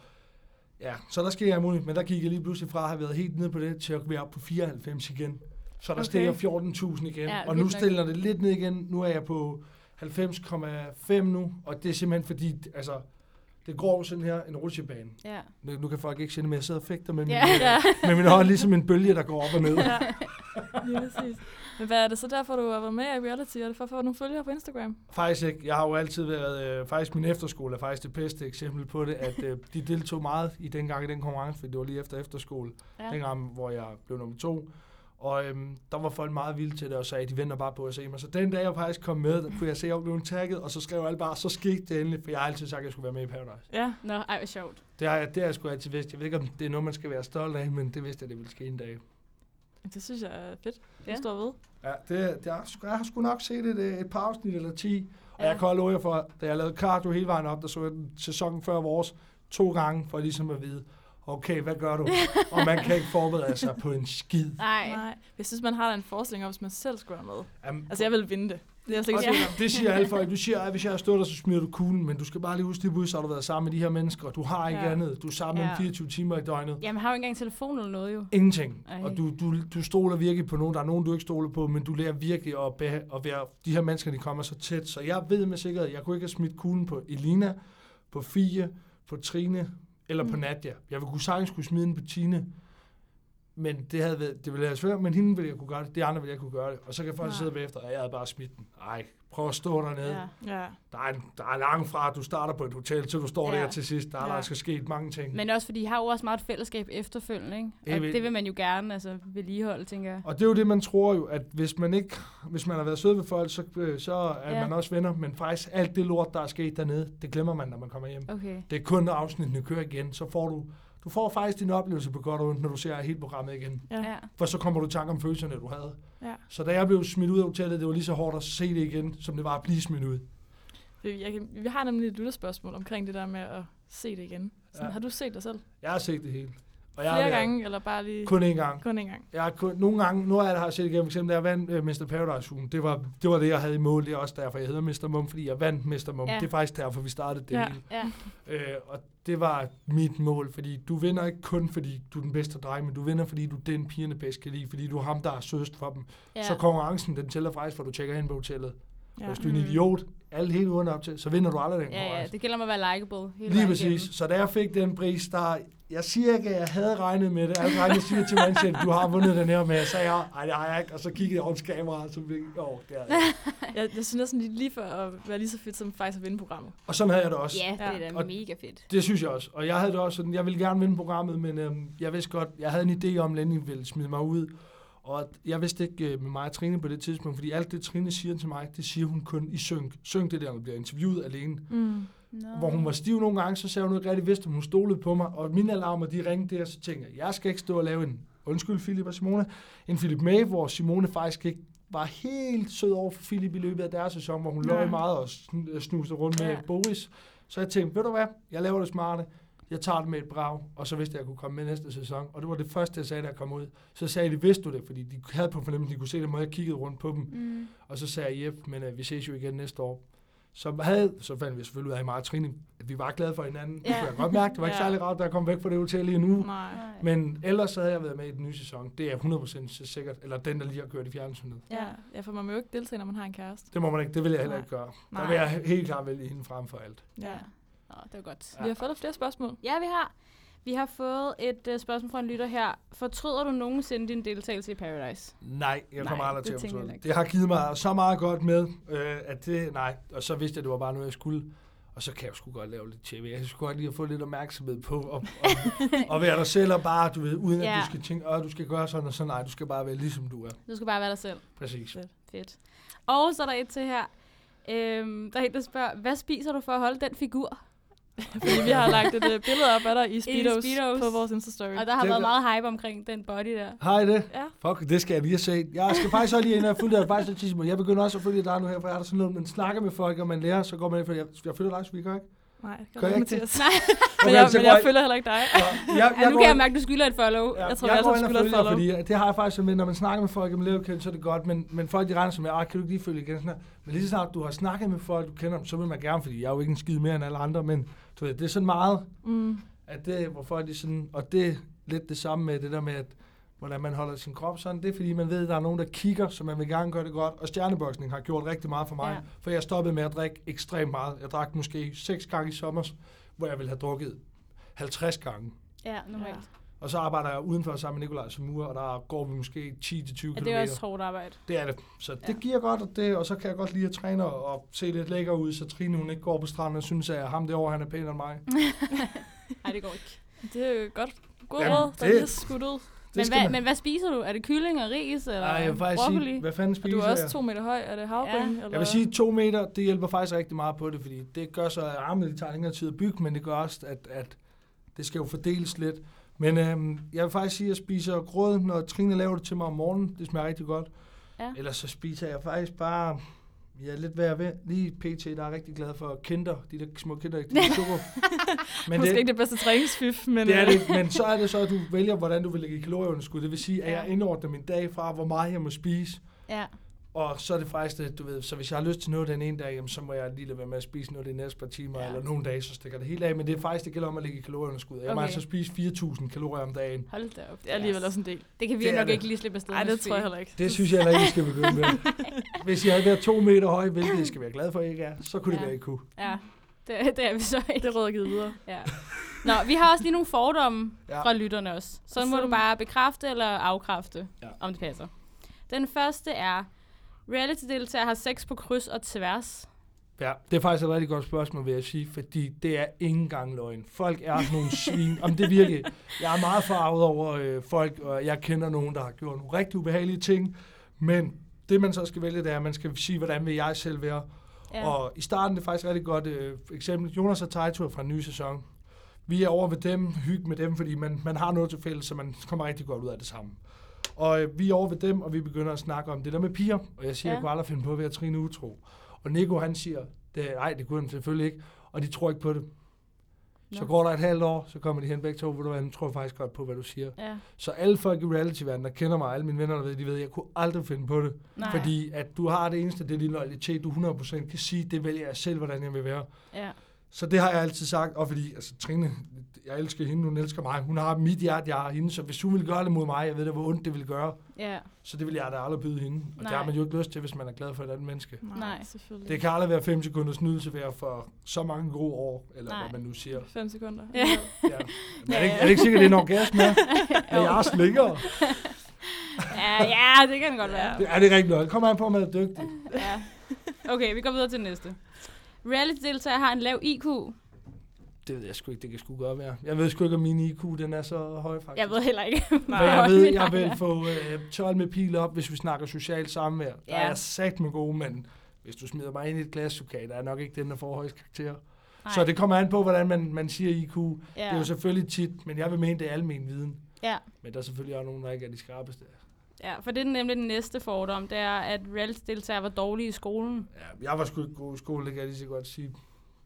ja, så der sker jeg muligt, men der gik jeg lige pludselig fra at have været helt nede på det, til at være op på 94 igen. Så der Okay. stiger 14.000 igen, Ja, og nu stiller det lidt ned igen. Nu er jeg på 90,5 nu, og det er simpelthen fordi, altså, det går sådan her, en rutsjebane. Ja. Nu, nu kan folk ikke se det, men jeg sidder og fægter med, Ja. min, Ja. med min hånd, ligesom en bølge, der går op og ned. ja. ja, præcis. Men hvad er det så derfor, du har været med i reality? Er det for at få nogle følgere på Instagram? Faktisk ikke. Jeg har jo altid været, øh, faktisk min efterskole er faktisk det bedste eksempel på det, at øh, de deltog meget i den gang i den konkurrence, fordi det var lige efter efterskole. ja. dengang, hvor jeg blev nummer to. Og øhm, der var folk meget vilde til det, og sagde, at de venter bare på at se mig. Så den dag, jeg faktisk kom med, der kunne jeg se, at jeg blev tagget, og så skrev alle bare, så skete det endelig, for jeg har altid sagt, at jeg skulle være med i Paradise. Ja. Nå, ej, hvor sjovt. Det har jeg, det har jeg sgu altid vidst. Jeg ved ikke, om det er noget, man skal være stolt af, men det vidste jeg, det ville ske en dag. Det synes jeg er fedt. Du Ja. står ved. Ja, det, det har, jeg har sgu nok set et, øh, et par afsnit eller 10, og Ja. jeg kan love jer for, da jeg lavede cardio hele vejen op, der så jeg den sæsonen før vores to gange, for ligesom at vide, okay, hvad gør du? og man kan ikke forberede sig på en skid. Nej. Nej. Jeg synes, man har da en forestilling om, hvis man selv skulle være med. Jamen, Altså, jeg vil vinde det. Det er slet ikke det, det siger alle folk. Du siger, at hvis jeg har stået der, så smider du kuglen, men du skal bare lige huske ud, så har du været sammen med de her mennesker. Du har ikke Ja. andet. Du er sammen Ja. med 24 timer i døgnet. Jamen, har jo ikke engang telefon eller noget, jo. Ingenting. Ej. Og du, du, du stoler virkelig på nogen. Der er nogen, du ikke stoler på, men du lærer virkelig at, beha- at være... De her mennesker, de kommer så tæt. Så jeg ved med sikkerhed, jeg kunne ikke have smidt kuglen på Elina, på Fie, på Trine eller på Mm. Nadia. Jeg ville kunne sagtens kunne smide den på Tine. Men det, havde været, det ville være svært, men hende ville jeg kunne gøre det. De andre ville jeg kunne gøre det. Og så kan folk Nej. sidde bagefter, og jeg havde bare smidt den. Nej, prøv at stå dernede. Ja. Ja. Der er, en, der er langt fra, at du starter på et hotel, til du står Ja. ja. der til sidst. Der er Ja. der skal ske mange ting. Men også fordi I har jo også meget et fællesskab efterfølgende, ikke? Og Jeg ved- det vil man jo gerne, altså vedligeholde, tænker jeg. Og det er jo det, man tror jo, at hvis man ikke, hvis man har været sød ved folk, så, øh, så er Ja. ja. man også venner. Men faktisk alt det lort, der er sket dernede, det glemmer man, når man kommer hjem. Okay. Det er kun, når afsnittene kører igen, så får du, du får faktisk din oplevelse på godt og ondt, når du ser hele programmet igen. Ja. For så kommer du i tanke om følelserne, du havde. ja. Så da jeg blev smidt ud af hotellet, det var lige så hårdt at se det igen, som det var at blive smidt ud. Jeg kan, vi har nemlig et lytterspørgsmål omkring det der med at se det igen. Sådan, Ja. Har du set dig selv? Jeg har set det hele. Og jeg Flere gange, eller bare lige Kun én gang. kun en gang? Jeg har kun, nogle gange, nu har jeg har set igennem, for eksempel da jeg vandt uh, Mr. Paradise ugen, det var, det var det, jeg havde i mål. Det er også derfor, jeg hedder Mr. Mum, fordi jeg vandt Mr. Mum. Ja. Det er faktisk derfor, vi startede det Ja. hele. Ja. Øh, og det var mit mål, fordi du vinder ikke kun, fordi du er den bedste dreng, men du vinder, fordi du er den, pigerne bedst kan lide, fordi du er ham, der er sødest for dem. ja. Så konkurrencen, den tæller faktisk, for du tjekker ind på hotellet. Ja. Hvis du er en Mm. idiot, alle hele ugen op til, så vinder du aldrig den Ja, ja, det gælder om at være likeable hele Lige præcis. igennem. Så da jeg fik den pris, der jeg siger ikke, at jeg havde regnet med det. Alle drenge siger til mig, at du har vundet den her med. Jeg sagde, nej, det har jeg ikke. Og så kiggede jeg over kameraet, så fik jeg, åh, det er det. Jeg, jeg synes næsten lige, lige for at være lige så fedt som faktisk at vinde programmet. Og sådan havde jeg det også. Ja, det er da Og- mega fedt. Det synes jeg også. Og jeg havde det også sådan, jeg ville gerne vinde programmet, men øhm, jeg vidste godt, jeg havde en idé om, at Lenny ville smide mig ud. Og jeg vidste ikke øh, med mig og Trine på det tidspunkt, fordi alt det, Trine siger til mig, det siger hun kun i synk. Synk det der, når hun bliver interviewet alene. Mm. No. Hvor hun var stiv nogle gange, så sagde hun ikke rigtig vidste, om hun stolede på mig. Og mine alarmer, de ringte der, så tænkte jeg, jeg skal ikke stå og lave en, undskyld Philip og Simone, en Philip May, hvor Simone faktisk ikke var helt sød over for Philip i løbet af deres sæson, hvor hun Nej. løg meget og sn- snusede rundt med Ja. Boris. Så jeg tænkte, ved du hvad, jeg laver det smarte, jeg tager det med et brag, og så vidste jeg, at jeg kunne komme med næste sæson. Og det var det første, jeg sagde, da jeg kom ud. Så sagde de, vidste du det? Fordi de havde på fornemmelsen, de kunne se det, måde jeg kiggede rundt på dem. Mm. Og så sagde jeg, Jeff, men uh, vi ses jo igen næste år. Så, havde, så fandt vi selvfølgelig ud af i og Trine, at vi var glade for hinanden. Ja. Det Ja. kunne jeg godt mærke. Det var ikke Ja. særlig rart, jeg kom væk fra det hotel lige nu. Nej. Men ellers så havde jeg været med i den nye sæson. Det er 100% sikkert. Eller den, der lige har kørt i fjernsynet. Ja, ja, for man må jo ikke deltage, når man har en kæreste. Det må man ikke. Det vil jeg heller ikke gøre. Der Nej. vil jeg helt klart vælge hende frem for alt. Ja. Nå, det var godt. Vi har fået flere spørgsmål. Ja, vi har. Vi har fået et uh, spørgsmål fra en lytter her. Fortryder du nogensinde din deltagelse i Paradise? Nej, jeg kommer aldrig til at fortryde det. Har givet mig så meget godt med, øh, at det, nej. Og så vidste jeg, at det var bare noget, jeg skulle. Og så kan jeg sgu godt lave lidt tv. Jeg skulle godt lige at få lidt opmærksomhed på, og, og, og være dig selv, og bare, du ved, uden at Ja. du skal tænke, at du skal gøre sådan og sådan. Nej, du skal bare være ligesom du er. Du skal bare være dig selv. Præcis. Fedt. Fedt. Og så er der et til her. Øhm, der er en, der spørger, hvad spiser du for at holde den figur? Fordi vi har lagt et uh, billede op af dig i Speedos, Speedos. på vores Insta-story. Og der har Det været meget hype omkring den body der. Har I det? Ja. Fuck, det skal jeg lige have set. Jeg skal faktisk også lige ind og følge dig faktisk lidt. Jeg begynder også at følge dig nu her, for jeg er der sådan noget, man snakker med folk, og man lærer, så går man ind, for jeg, jeg følger dig, så vi gør ikke? Nej, det Gør jeg jeg ikke? Mathias. Nej, Men jeg, men jeg følger heller ikke dig. Ja, jeg, ja, nu går kan jeg mærke, at du skylder et follow. Ja, Jeg tror, jeg vi går ind og sammen skylder et følger, follow. fordi det har jeg faktisk med, når man snakker med folk, man lever kendt, så er det godt, men, men folk de regner som, ah, kan du ikke lige følge igen? Sådan her. Men lige så snart du har snakket med folk, du kender dem, så vil man gerne, fordi jeg er jo ikke en skid mere end alle andre, men du ved, det er sådan meget, Mm. at det, hvor folk de sådan, og det er lidt det samme med det der med, at hvordan man holder sin krop sådan, det er fordi, man ved, at der er nogen, der kigger, så man vil gerne gøre det godt. Og stjerneboksning har gjort rigtig meget for mig, Ja. for jeg stoppede med at drikke ekstremt meget. Jeg drak måske 6 gange i sommer, hvor jeg ville have drukket 50 gange. Ja, normalt. Ja. Og så arbejder jeg udenfor sammen med Nikolaj som mur, og der går vi måske 10-20 Ja, km. det er også hårdt arbejde. Det er det. Så det Ja. giver godt, og, det, og så kan jeg godt lide at træne og, og se lidt lækker ud, så Trine hun ikke går på stranden og synes, at ham derovre han er pænere end mig. Nej, det går ikke. Det er jo godt. God Jamen, råd, der det- er skudt ud. Det Men hvad, man- men hvad spiser du? Er det kylling og ris, eller Ej, jeg vil faktisk broccoli? sige, hvad fanden Og spiser du er også jeg? to meter høj. Er det havregryn? Ja. Eller? Jeg vil sige, to meter, det hjælper faktisk rigtig meget på det, fordi det gør så, at armene tager længere tid at bygge, men det gør også, at, at det skal jo fordeles lidt. Men øhm, jeg vil faktisk sige, at jeg spiser grød, når Trine laver det til mig om morgenen. Det smager rigtig godt. Ja. Ellers så spiser jeg faktisk bare... Jeg er lidt værd ved. Lige pt, der er rigtig glad for kinder. De der små kinder, de der sukker. men Måske det, ikke det bedste træningsfif, men... det er øh, det. Men så er det så, at du vælger, hvordan du vil lægge kalorieunderskud. Det vil sige, at jeg indordner min dag fra, hvor meget jeg må spise. Ja. Og så er det faktisk det, du ved, så hvis jeg har lyst til noget den ene dag, jamen, så må jeg lige lade være med at spise noget de næste par timer, Ja. eller nogle dage, så stikker det helt af. Men det er faktisk, det gælder om at lægge i kalorieunderskud. Jeg okay. må altså spise 4.000 kalorier om dagen. Hold da op. Det er alligevel også en del. Det kan vi Det nok det. ikke lige slippe afsted Nej, det tror jeg heller ikke. Det synes jeg heller ikke, I skal begynde med. Hvis jeg er ved to meter høj, hvilket jeg skal være glad for, at jeg ikke er, så kunne det Ja. være, I kunne. Ja, det, det er vi så ikke. Det råd er givet videre. Ja. Nå, vi har også lige nogle fordomme ja. Fra lytterne også. Så Og må så- du bare bekræfte eller afkræfte. Ja. om det passer. Den første er, reality-deltagere har sex på kryds og tværs. Ja, det er faktisk et rigtig godt spørgsmål, vil jeg sige, fordi det er ikke engang løgn. Folk er nogle svin. Om det virkelig. Jeg er meget farvet over øh, folk, og jeg kender nogen, der har gjort nogle rigtig ubehagelige ting. Men det, man så skal vælge, det er, at man skal sige, hvordan vil jeg selv være. Ja. Og i starten det er faktisk rigtig godt øh, eksempel. Jonas og Taito fra en ny sæson. Vi er over ved dem, hygge med dem, fordi man, man har noget til fælles, så man kommer rigtig godt ud af det samme. Og øh, vi er over ved dem, og vi begynder at snakke om det der med piger. Og jeg siger, Ja. jeg kunne aldrig finde på at være Trine utro. Og Nico han siger, det, nej, det kunne han selvfølgelig ikke. Og de tror ikke på det. Så går der et halvt år, så kommer de hen begge to, ved du hvad, nu tror faktisk godt på, hvad du siger. Ja. Så alle folk i reality-verdenen, der kender mig, alle mine venner, der ved, de ved, jeg kunne aldrig finde på det. Nej. Fordi at du har det eneste, det er din loyalitet, du 100% kan sige, det vælger jeg selv, hvordan jeg vil være. Ja. Så det har jeg altid sagt, og fordi altså, Trine, jeg elsker hende, hun elsker mig. Hun har mit hjerte, jeg har hende, så hvis hun ville gøre det mod mig, jeg ved da, hvor ondt det ville gøre, Ja, så det vil jeg da aldrig byde hende. Og Nej. det har man jo ikke lyst til, hvis man er glad for et andet menneske. Nej. selvfølgelig. Det kan aldrig være 5 sekunders nydelse værd for så mange gode år, eller Nej. hvad man nu siger. 5 sekunder. Ja. Ja. Men er, det ikke, er det ikke sikkert, det er en orgasme? Er jeg slinger? ja, ja, det kan det godt være. Det er det rigtigt nok. Kom an på, om man er dygtig. Ja. Okay, vi går videre til næste. Reality-deltager har en lav IQ. Det ved jeg sgu ikke, det kan sgu godt være. Jeg ved sgu ikke, om min IQ den er så høj, faktisk. Jeg ved heller ikke. Hvor jeg ved, jeg vil få øh, 12 med pil op, hvis vi snakker socialt samvær. Der Ja. er jeg sat med gode, men hvis du smider mig ind i et glaslokale, der er nok ikke den, der får højst karakter. Nej. Så det kommer an på, hvordan man, man siger IQ. Ja. Det er jo selvfølgelig tit, men jeg vil mene, det er almen viden. Ja. Men der er selvfølgelig også nogen, der ikke er de skarpeste. Ja, for det er nemlig den næste fordom, det er, at reality-deltager var dårlige i skolen. Ja, jeg var sgu ikke god i skole, det kan jeg lige så godt sige.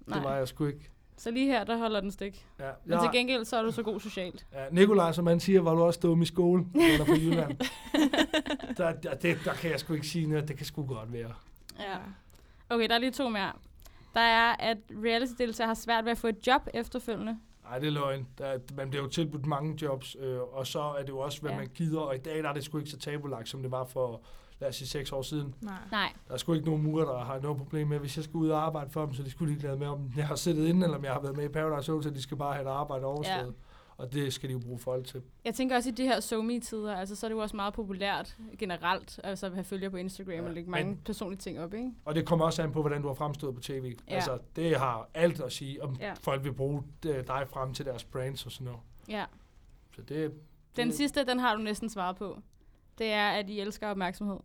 Nej. Det var jeg sgu ikke. Så lige her, der holder den stik. Ja, Men jeg, til gengæld, så er du så god socialt. ja, Nikolaj, som han siger, var du også dum i skole, eller på Jylland. der, der, det, der kan jeg sgu ikke sige noget, det kan sgu godt være. Ja. Okay, der er lige to mere. Der er, at reality-deltager har svært ved at få et job efterfølgende. Nej, det er løgn. Der, er- man bliver jo tilbudt mange jobs, øh, og så er det jo også, hvad Ja. man gider. Og i dag der er det sgu ikke så tabulagt, som det var for, lad os sige, seks år siden. Nej. Nej. Der er sgu ikke nogen murer, der har noget problem med, hvis jeg skal ud og arbejde for dem, så de skulle ikke lade med, om jeg har siddet inde, eller om jeg har været med i Paradise Hotel, de skal bare have et arbejde overstået. Ja. Og det skal de jo bruge folk til. Jeg tænker også i de her somi tider altså så er det jo også meget populært generelt, altså at have følger på Instagram Ja, og lægge mange men- personlige ting op, ikke? Og det kommer også an på, hvordan du har fremstået på tv. Ja. Altså, det har alt at sige, om Ja. folk vil bruge øh, dig frem til deres brands og sådan noget. Ja. Så det, Den det, sidste, den har du næsten svaret på. Det er, at I elsker opmærksomhed.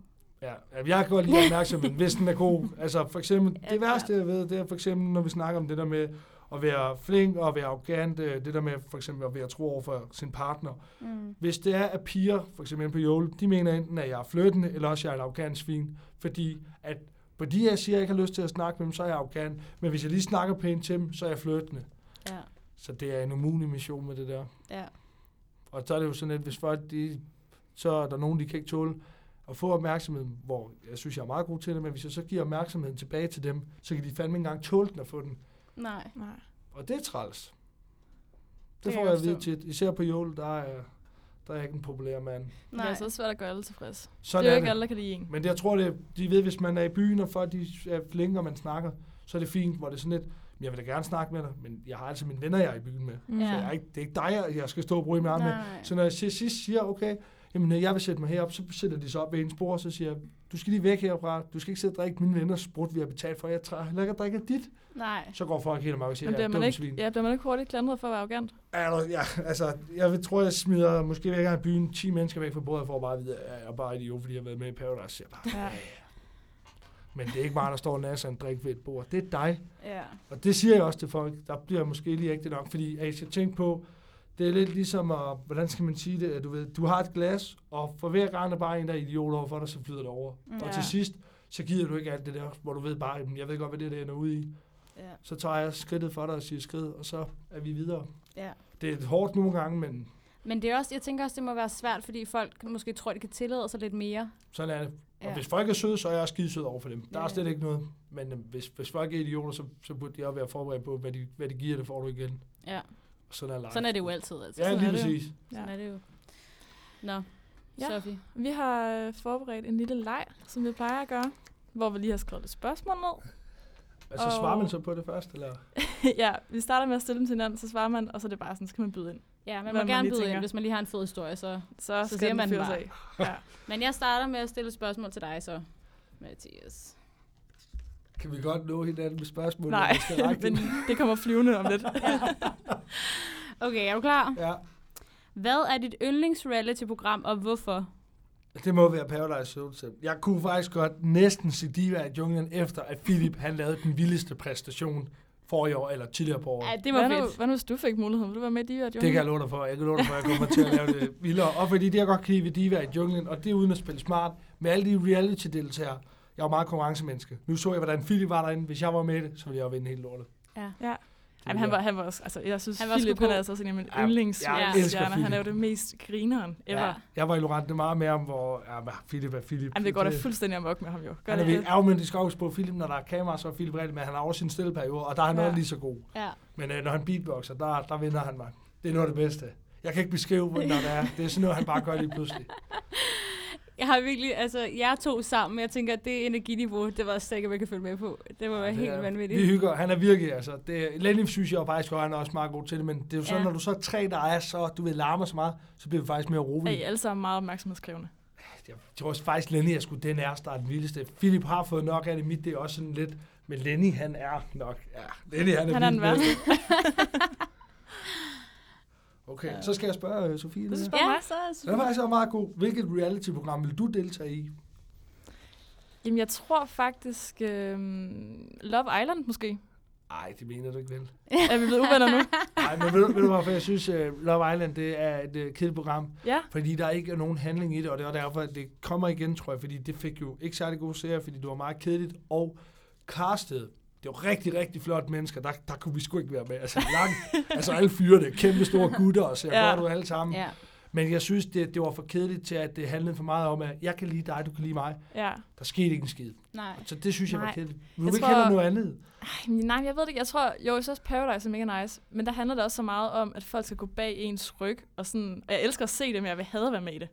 Ja, jeg kan godt lide opmærksomhed, hvis den er god. Altså for eksempel, Ja, det værste jeg ved, det er for eksempel, når vi snakker om det der med at være flink og være arrogant, øh, det der med for eksempel at være tro over for sin partner. Mm. Hvis det er, at piger, for eksempel på Jole, de mener enten, at jeg er flyttende, eller også, at jeg er et arrogant svin. Fordi at fordi jeg siger, at jeg ikke har lyst til at snakke med dem, så er jeg arrogant. Men hvis jeg lige snakker pænt til dem, så er jeg flyttende. Ja. Så det er en umulig mission med det der. Ja. Og så er det jo sådan, at hvis folk, de, så er der nogen, de kan ikke tåle at få opmærksomhed, hvor jeg synes, jeg er meget god til det, men hvis jeg så giver opmærksomheden tilbage til dem, så kan de fandme ikke engang tåle den at få den. Nej. Nej. Og det er træls. Det, Det får jeg at vide tit. Især på jul, der er, der er jeg ikke en populær mand. Det er også svært at gøre alle tilfreds. Sådan det er jo ikke det. alle, der kan lide en. Men det, jeg tror, det, de ved, hvis man er i byen, og folk de er flinke, og man snakker, så er det fint, hvor det er sådan lidt, "Men jeg vil da gerne snakke med dig, men jeg har altså mine venner, jeg er i byen med. Mm. Ja. Så jeg er ikke, det er ikke dig, jeg- skal stå og bruge med arm med. Nej. Så når jeg sidst siger, okay, jamen øh, jeg vil sætte mig herop, så sætter de sig op ved en spor, og så siger jeg, du skal lige væk herfra, du skal ikke sidde og drikke mine venners sprut, vi har betalt for, jeg tager heller ikke at drikke dit. Nej. Så går folk helt amok og siger, jeg er man, dum ikke, svin. ja, bliver man ikke hurtigt klandret for at være arrogant? Ja, nu- ja, altså, jeg vil- tror, jeg smider måske væk af byen 10 mennesker væk fra bordet, for at bare vide, at jeg er bare idiot, fordi jeg har været med i Paradise. Jeg bare, Ja. Men det er ikke mig, der står og nasser en drik ved et bord. Det er dig. Ja. Og det siger jeg også til folk. Der bliver måske lige ægte nok, fordi jeg skal tænke på, det er lidt ligesom, at, hvordan skal man sige det, at du ved, du har et glas, og for hver gang der bare er en, der er idiot over for dig, så flyder det over. Mm. Og Ja. til sidst, så gider du ikke alt det der, hvor du ved bare, "Jamen, jeg ved godt, hvad det der ender ud i. Ja. Så tager jeg skridtet for dig og siger skridt, og så er vi videre. ja. Det er hårdt nogle gange, men Men det er også, jeg tænker også, det må være svært, fordi folk måske tror, de kan tillade sig lidt mere. sådan er det. Og Ja. hvis folk er søde, så er jeg skide sød over for dem. Der Ja, er slet ja. ikke noget. Men øh, hvis, hvis folk er idioter, så, så burde de også være forberedt på, hvad de, hvad de giver, det får du igen. Ja. Sådan er live. Sådan er det jo altid. Altså. Ja, Sådan lige er det jo. præcis. Sådan er det jo. Nå, Ja. ja. Sofie. Vi har øh, forberedt en lille leg, som vi plejer at gøre, hvor vi lige har skrevet lidt spørgsmål ned. Altså, Og- svarer man så på det først, eller? ja, vi starter med at stille dem til hinanden, så svarer man, og så er det bare sådan, så kan man byde ind. Ja, man må man gerne byde ind, tænker. hvis man lige har en fed historie. Så. Så, Så siger skal man bare. af. Ja. Men jeg starter med at stille et spørgsmål til dig så, Mathias. Kan vi godt nå hinanden med spørgsmål? Nej, men det kommer flyvende om lidt. Okay, er du klar? Ja, Hvad er dit yndlings-reality-program, og hvorfor? det må være Paradise Hotel. Jeg kunne faktisk godt næsten se Diva i junglen, efter at Philip han lavede den vildeste præstation for i år, eller tidligere på året. Ja, det var hvad, nu, fedt. hvad nu, hvis du fik muligheden? Vil du være med i Diva Det kan jeg love dig for. Jeg kan love dig for, at jeg kommer til at lave det vildere. Og fordi det, jeg godt kan lide ved Diva i junglen, og det er uden at spille smart, med alle de reality-deltagere. Jeg er jo meget konkurrencemenneske. Nu så jeg, hvordan Philip var derinde. Hvis jeg var med i det, så ville jeg jo vinde hele lortet. Ja. Ja. Jamen, han var, han var også, altså, jeg synes, Han var Philip, han er altså sådan en af mine Ja, yndlings jeg Ja. elsker stjerner. Han er jo Philip. det mest grineren ever. Ja, jeg var i Laurent meget med om, hvor ja, Philip er Philip. Jamen, det går da fuldstændig amok med ham jo. Gør Han er skal også på film, når der er kamera, så er Philip rigtig, men han har også sin stille periode, og der er han Ja. også lige så god. Ja. Men øh, når han beatboxer, der, der vinder han mig. Det er noget af det bedste. Jeg kan ikke beskrive, hvordan det er. Det er sådan noget, han bare gør lige pludselig. Jeg har virkelig, altså, jer to sammen, jeg tænker, at det energiniveau, det var slet ikke, man kan følge med på. Det må være Det helt er- vanvittigt. Vi hygger. Han er virkelig, altså. Det, Lenny synes jeg faktisk godt, han er også meget god til det, men det er jo sådan, Ja. når du så er tre, der er så, du ved, larmer så meget, så bliver vi faktisk mere Er I rolige. alle sammen meget opmærksomhedskrævende? Jeg tror også faktisk, Lenny er sgu den er den vildeste. Philip har fået nok af det, mit det er også sådan lidt, men Lenny, han er nok, ja, Lenny, han er, Han er den værste. Okay, Ja. så skal jeg spørge uh, Sofie. Her. jeg- Ja, så er Den er faktisk meget god. Hvilket reality-program vil du deltage i? Jamen, jeg tror faktisk øhm, Love Island måske. Nej, det mener du ikke vel. Er vi blevet uvenner nu? Nej, men ved du, ved du hvorfor jeg synes, uh, Love Island det er et uh, kedeligt program? Ja. Fordi der ikke er nogen handling i det, og det er derfor, at det kommer igen, tror jeg, fordi det fik jo ikke særlig gode serier, fordi det var meget kedeligt, og castet, det var rigtig, rigtig flot mennesker, der, der kunne vi sgu ikke være med. Altså, lang, altså alle fyrene, kæmpe store gutter, og ser Ja. ja. godt ud alle sammen. Ja. Men jeg synes, det, det var for kedeligt til, at det handlede for meget om, at jeg kan lide dig, du kan lide mig. Ja. Der skete ikke en skid. Nej. Så det synes jeg var Nej. kedeligt. Du Jeg vil tror- tror... noget andet. Ej, nej, jeg ved det ikke. Jeg tror, jo, jeg synes Paradise er mega nice. Men der handler det også så meget om, at folk skal gå bag ens ryg. Og sådan, og jeg elsker at se det, men jeg vil have at være med i det.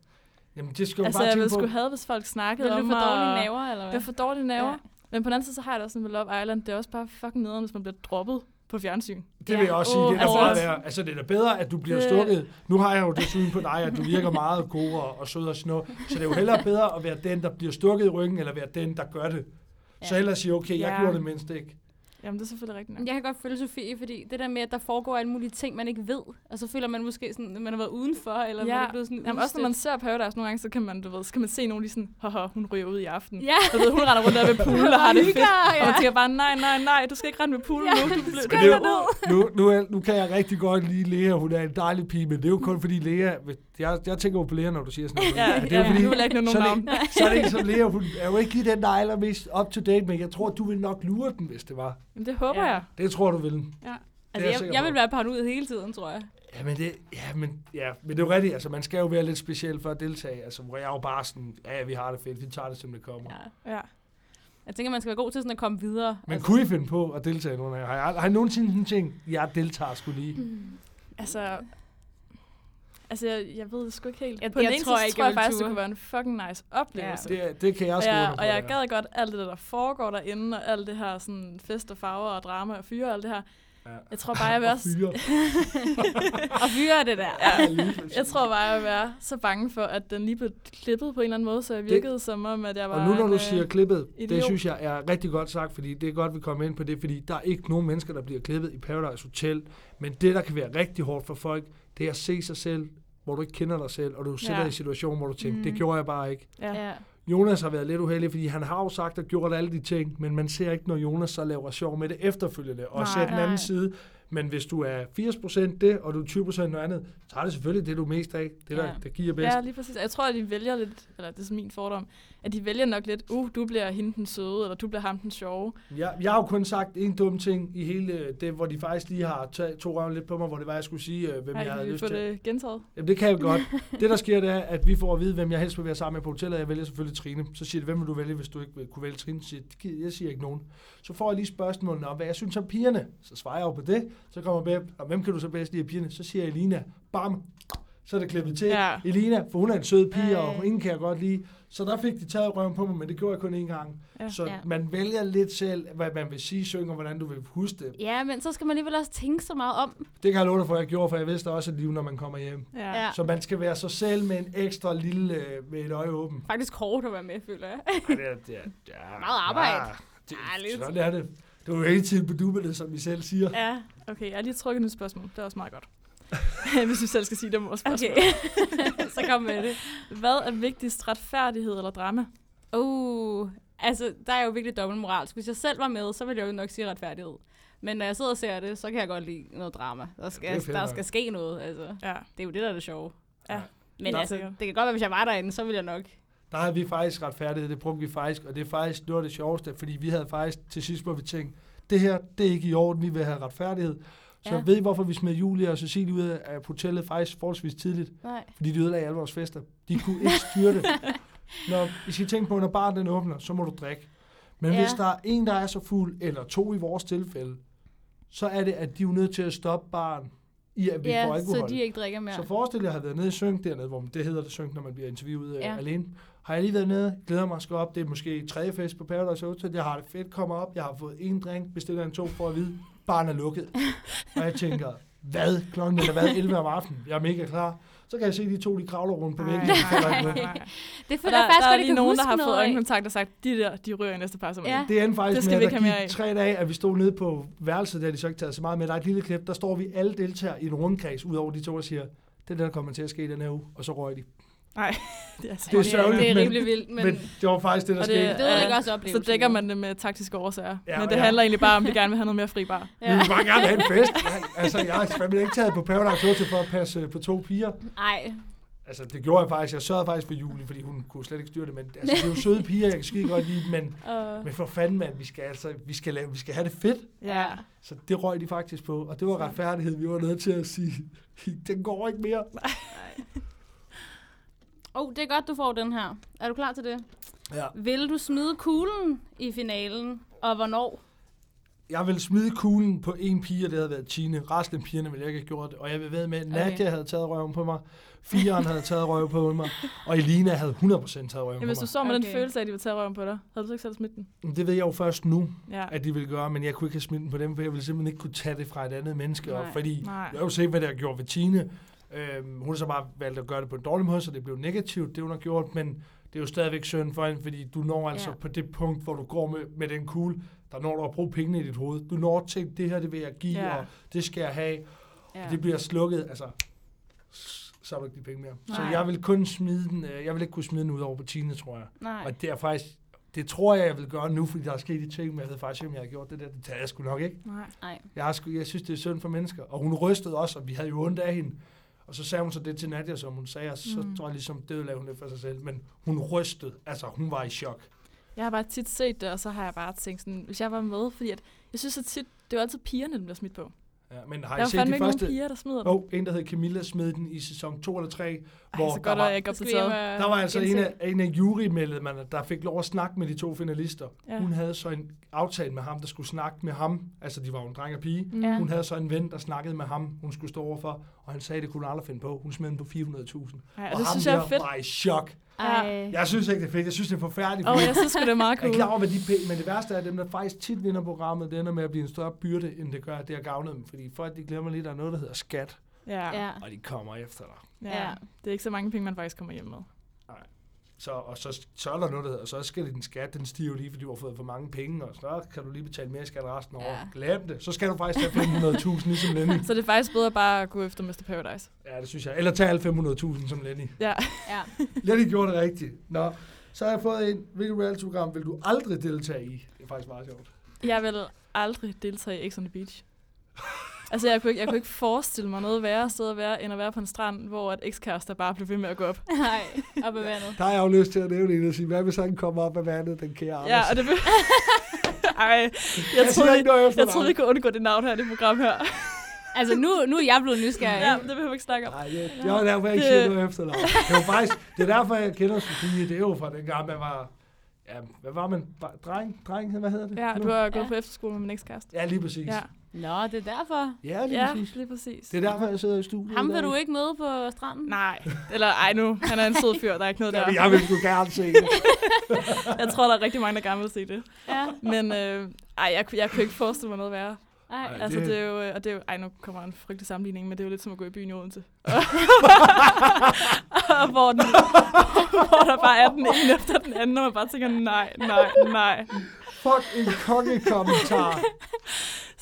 Jamen, det skal Altså, bare jeg ville skulle have, hvis folk snakkede Vil du om mig, dårlige naver, eller Jeg hvad? får dårlige naver. Ja. Men på den anden side, så har jeg det også sådan med Love Island. Det er også bare fucking nederen, hvis man bliver droppet på fjernsyn. Det vil jeg også sige, Åh, det er da altså- meget værre. Altså, det er da bedre, at du bliver Det- stukket. Nu har jeg jo det syn på dig, at du virker meget god og, og sød og sådan noget. Så det er jo hellere bedre at være den, der bliver stukket i ryggen, eller være den, der gør det. Så Ja. hellere sige, okay, jeg Ja. gjorde det mindst ikke. Jamen, det er selvfølgelig rigtigt nok. Jeg kan godt følge Sofie, fordi det der med, at der foregår alle mulige ting, man ikke ved, og så føler man måske sådan, at man har været udenfor, eller Ja. man er blevet sådan Jamen, også når man ser Paradise nogle gange, så kan man, du ved, så kan man se nogle lige sådan, haha, hun ryger ud i aften. Ja, Du ved, hun render rundt der ved poolen og har det fedt. hygger, Og man tænker bare, nej, nej, nej, du skal ikke rende ved poolen Ja, nu. Du bliver er nu, nu, er, nu kan jeg rigtig godt lide Lea, hun er en dejlig pige, men det er jo kun fordi Lea, jeg, jeg tænker jo på Lea, når du siger sådan noget. Ja, Men det er ja, fordi, nu vil jeg ikke så, nogen er navn. så er det ikke som Lea, hun er jo ikke lige den, der er allermest up to date, men jeg tror, du vil nok lure den, hvis det var. Jamen, det håber Ja. jeg. Det tror du vil. Ja. Altså, jeg jeg, jeg vil være paranoid hele tiden, tror jeg. Ja, men det, ja, men, ja, men det er jo rigtigt. Altså, man skal jo være lidt speciel for at deltage. Altså, hvor jeg er jo bare sådan, ja, ja, vi har det fedt, vi tager det, som det kommer. Ja. Ja. Jeg tænker, man skal være god til sådan at komme videre. Men kunne I finde på at deltage nogle af jer? Har, jeg, har I nogensinde sådan en ting, jeg deltager skulle lige? Altså, altså jeg, jeg ved det sgu ikke helt. Jeg- På den jeg ene tror side, ikke, så tror jeg jeg faktisk, det kunne være en fucking nice oplevelse. Det, det kan jeg Og skrive jeg, under på. og jeg ja. gad godt alt det, der foregår derinde, og alt det her sådan fest og farver og drama og fyre og alt det her. Ja. Jeg tror bare, jeg vil Og også... fyre. Og fyre det der. Ja, jeg tror bare, jeg vil være så bange for, at den lige blev klippet på en eller anden måde, så jeg virkede det, som om, at jeg var Og nu når en, du øh, siger klippet, det idiot. synes jeg er rigtig godt sagt, fordi det er godt, vi kommer ind på det, fordi der er ikke nogen mennesker, der bliver klippet i Paradise Hotel. Men det, der kan være rigtig hårdt for folk, det er at se sig selv, hvor du ikke kender dig selv, og du sætter Ja. i en situation, hvor du tænker, Mm. det gjorde jeg bare ikke. Ja. Ja. Jonas har været lidt uheldig, fordi han har jo sagt og gjort alle de ting, men man ser ikke, når Jonas så laver sjov med det efterfølgende, og Nej. ser den anden Nej. side. Men hvis du er 80% det, og du er 20% noget andet, så er det selvfølgelig det, du er mest af. Det, der, Ja. der giver bedst. ja, lige præcis. Jeg tror, at de vælger lidt, eller det er min fordom, at de vælger nok lidt, uh, du bliver hende den søde, eller du bliver ham den sjove. Jeg, jeg har jo kun sagt en dum ting i hele det, hvor de faktisk lige har taget to røven lidt på mig, hvor det var, jeg skulle sige, øh, hvem Har jeg havde lyst få til. det gentaget? Jamen, det kan jeg jo godt. Det, der sker, det er, at vi får at vide, hvem jeg helst vil være sammen med på hotellet. Jeg vælger selvfølgelig Trine. Så siger de, hvem vil du vælge, hvis du ikke vil kunne vælge Trine? Så siger jeg, "Det gider- jeg siger ikke nogen. Så får jeg lige spørgsmålene om, hvad jeg synes om pigerne. Så svarer jeg jo på det. Så kommer med, og hvem kan du så bedst lide af pigerne? Så siger jeg Elina. Bam! Så er det klippet til. Ja. Elina, for hun er en sød pige, Ja, ja, og ja. ingen kan jeg godt lide. Så der fik de taget røven på mig, men det gjorde jeg kun én gang. Ja. Så Ja. man vælger lidt selv, hvad man vil sige, synge, og hvordan du vil huske det. ja, men så skal man alligevel også tænke så meget om. Det kan jeg love dig for, at jeg gjorde, for jeg vidste også et liv, når man kommer hjem. Ja. Ja. Så man skal være sig selv med en ekstra lille, øh, med et øje åbent. Faktisk hårdt at være med, føler jeg. Ej, det er, det er, ja, Meget arbejde. Ja, det, Ja, lidt. sådan er det. Det er jo hele tiden på dubberne, som vi selv siger. ja. Okay, jeg har lige trykket et spørgsmål. Det er også meget godt. Hvis vi selv skal sige det spørgsmål. Okay, så kom med det. Hvad er vigtigst, retfærdighed eller drama? Uh, altså, der er jo virkelig dobbeltmoralsk. Hvis jeg selv var med, så ville jeg jo nok sige retfærdighed. Men når jeg sidder og ser det, så kan jeg godt lide noget drama. Der skal, fedt der skal ske noget, altså. Ja. Det er jo det, der er det sjove. Ja. Men Der- altså, det kan godt være, hvis jeg var derinde, så ville jeg nok... Der havde vi faktisk retfærdighed, det brugte vi faktisk, og det er faktisk noget af det sjoveste, fordi vi havde faktisk til sidst, hvor vi tænkte, det her, det er ikke i orden, vi vil have retfærdighed. Så Ja. ja. ved I, hvorfor vi smed Julia og Cecilie ud af hotellet faktisk forholdsvis tidligt? Nej. Fordi de ødelagde alle vores fester. De kunne ikke styre det. Når I skal tænke på, når baren den åbner, så må du drikke. Men Ja. hvis der er en, der er så fuld, eller to i vores tilfælde, så er det, at de er nødt til at stoppe baren i, at vi får Ja, alkohol. så de ikke drikker mere. Så forestil jer, at jeg har været nede i synk dernede, hvor det hedder det synk, når man bliver interviewet Ja. ja. alene. Har jeg lige været nede, glæder mig at skal op. Det er måske tredje fest på Paradise Hotel. Jeg har det fedt, kommer op. Jeg har fået en drink, bestiller en to for at vide. Barn er lukket. og jeg tænker, hvad? Klokken er hvad? 11 om aftenen. Jeg er mega klar. Så kan jeg se, de to, de kravler rundt på væggen. De. Det føler der, jeg faktisk jeg lige kan nogen, der huske har fået øjenkontakt og sagt, de der, de ryger i næste par som Ja. Det endte faktisk Det skal med, vi at der gik af. tre dage, at vi stod nede på værelset, der de så ikke taget så meget med. Der er et lille klip, der står vi alle deltagere i en rundkreds, ud over de to, og siger, det er det, der kommer til at ske i den her uge. Og så røg de. Nej, det er, altså Det er sørgeligt, Det er men- rimelig vildt, men, Men, det var faktisk det, der Og det- skete. det ved Ja. ikke også Så oplevelsen. dækker man det med taktiske årsager. Ja, Men det ja. handler egentlig bare om, at de gerne vil have noget mere fri bar. Vi vil bare gerne have en fest. Jeg, altså, jeg har ikke taget på Paradise Hotel for at passe øh, på to piger. Nej, Altså, det gjorde jeg faktisk. Jeg sørgede faktisk for Julie, fordi hun kunne slet ikke styre det. Men altså, det er jo søde piger, jeg kan skide godt lide men, og... men for fanden, mand, vi skal, altså, vi, skal lave, vi skal have det fedt. Ja. Så det røg de faktisk på, og det var retfærdighed. Vi var nødt til at sige, den går ikke mere. Oh, det er godt, du får den her. Er du klar til det? Ja. Vil du smide kuglen i finalen, og hvornår? Jeg vil smide kuglen på en pige, og det havde været Tine. Resten af pigerne ville jeg ikke have gjort det. Og jeg vil ved med, at Nadia Okay. havde taget røven på mig. Firen havde taget røven på mig. Og Elina havde 100% taget røven Jamen, på hvis du mig. så med den Okay. følelse af, at de vil tage røven på dig, havde du så ikke selv smidt den? Det ved jeg jo først nu, Ja. at de ville gøre, men jeg kunne ikke have smidt den på dem, for jeg ville simpelthen ikke kunne tage det fra et andet menneske. Og Nej. fordi Nej. jeg har jo set, hvad det har gjort ved Tine. Øhm, hun har så bare valgt at gøre det på en dårlig måde, så det blev negativt, det hun har gjort, men det er jo stadigvæk synd for hende, fordi du når altså Ja. på det punkt, hvor du går med, med den kugle, der når du at bruge pengene i dit hoved. Du når at tænke, det her det vil jeg give, Ja. og det skal jeg have, Ja. og det bliver slukket, altså, så har du ikke de penge mere. Så Nej. jeg vil kun smide den, øh, jeg vil ikke kunne smide den ud over på Tine, tror jeg. Nej. Og det er faktisk, det tror jeg, jeg vil gøre nu, fordi der er sket de ting, men jeg ved faktisk ikke, om jeg har gjort det der. Det tager jeg sgu nok ikke. Nej. Nej. Jeg, har sgu, jeg synes, det er synd for mennesker. Og hun rystede også, og vi havde jo ondt af hende. Og så sagde hun så det til Nadia, som hun sagde, og så Mm. tror jeg ligesom, det ødelagde hun det for sig selv. Men hun rystede, altså hun var i chok. Jeg har bare tit set det, og så har jeg bare tænkt sådan, hvis jeg var med, fordi at, jeg synes så tit, det jo altid pigerne, der bliver smidt på. Ja, men har Der I set fandme de ikke nogen første... piger, der smider den. Oh, en, der hed Camilla, smed den i sæson 2 eller 3, Ej, hvor så der godt, var- at jeg ikke er opdateret. Der var altså en af, en af jurymedlemmerne, der fik lov at snakke med de to finalister. Ja. Hun havde så en aftale med ham, der skulle snakke med ham. Altså, de var jo en dreng og pige. Mm. Ja. Hun havde så en ven, der snakkede med ham, hun skulle stå overfor, og han sagde, det kunne hun aldrig finde på. Hun smed den på 400.000. Ej, og og det ham synes jeg er der fedt. var i chok. Ej. Jeg synes ikke, det er fedt. Jeg synes, det er forfærdeligt. Og fordi jeg synes det er meget jeg er cool. klar over, hvad de penge, men det værste er, at dem, der faktisk tit vinder programmet, det ender med at blive en større byrde, end det gør, at det har gavnet dem. Fordi folk, de glemmer lige, at der er noget, der hedder skat, Ja. Ja. og de kommer efter dig. ja. Ja. Det er ikke så mange penge, man faktisk kommer hjem med. Så, og så, så er der noget, der hedder, så skal din skat, den stiger jo lige, fordi du har fået for mange penge, og så kan du lige betale mere skat resten af Ja. året. Glem det. Så skal du faktisk have 500.000, ligesom Lenny. Så det er faktisk bedre bare at gå efter Mr. Paradise. Ja, det synes jeg. Eller tage alle 500.000 som Lenny. Ja. Ja. Lenny gjorde det rigtigt. Nå, så har jeg fået en, hvilket reality-program vil du aldrig deltage i? Det er faktisk meget sjovt. Jeg vil aldrig deltage i X on the Beach. Altså, jeg kunne, ikke, jeg kunne ikke forestille mig noget værre sted at være, end at være på en strand, hvor et ekskæreste bare blev ved med at gå op. Nej, op ad vandet. Der har jeg jo lyst til at nævne en og sige, hvad hvis han kommer op af vandet, den kære Anders? Ja, og det... Ej, jeg, jeg troede, ikke noget jeg troede, vi kunne undgå det navn her i det program her. Altså, nu, nu er jeg blevet nysgerrig. Ja, det behøver vi ikke snakke om. Nej, jeg, jeg er derfor, jeg ikke Det- siger noget efter dig. Det er faktisk, det er derfor, jeg kender Sofie. Det er jo fra den gang, man var, ja, hvad var man? Dreng? Dreng? Hvad hedder det? Ja, du har gået Ja. på efterskole med min ekskæreste. Ja, lige præcis. Ja, Nå, det er derfor. Ja, lige ja præcis. lige præcis. Det er derfor, jeg sidder i studiet. Ham vil du ikke møde på stranden? Nej, eller ej nu, han er en sød fyr, der er ikke noget der. Jeg vil sgu gerne se det. Jeg tror, der er rigtig mange, der gerne vil se det. Ja. Men øh, ej, jeg, kunne- jeg kunne ikke forestille mig noget værre. Ej. Ej. Altså, det- det er jo, øh, og det er jo, ej, nu kommer en frygtelig sammenligning, men det er jo lidt som at gå i byen i Odense. hvor, den, hvor der bare er den ene efter den anden, og man bare tænker, nej, nej, nej. Fuck en kongekommentar.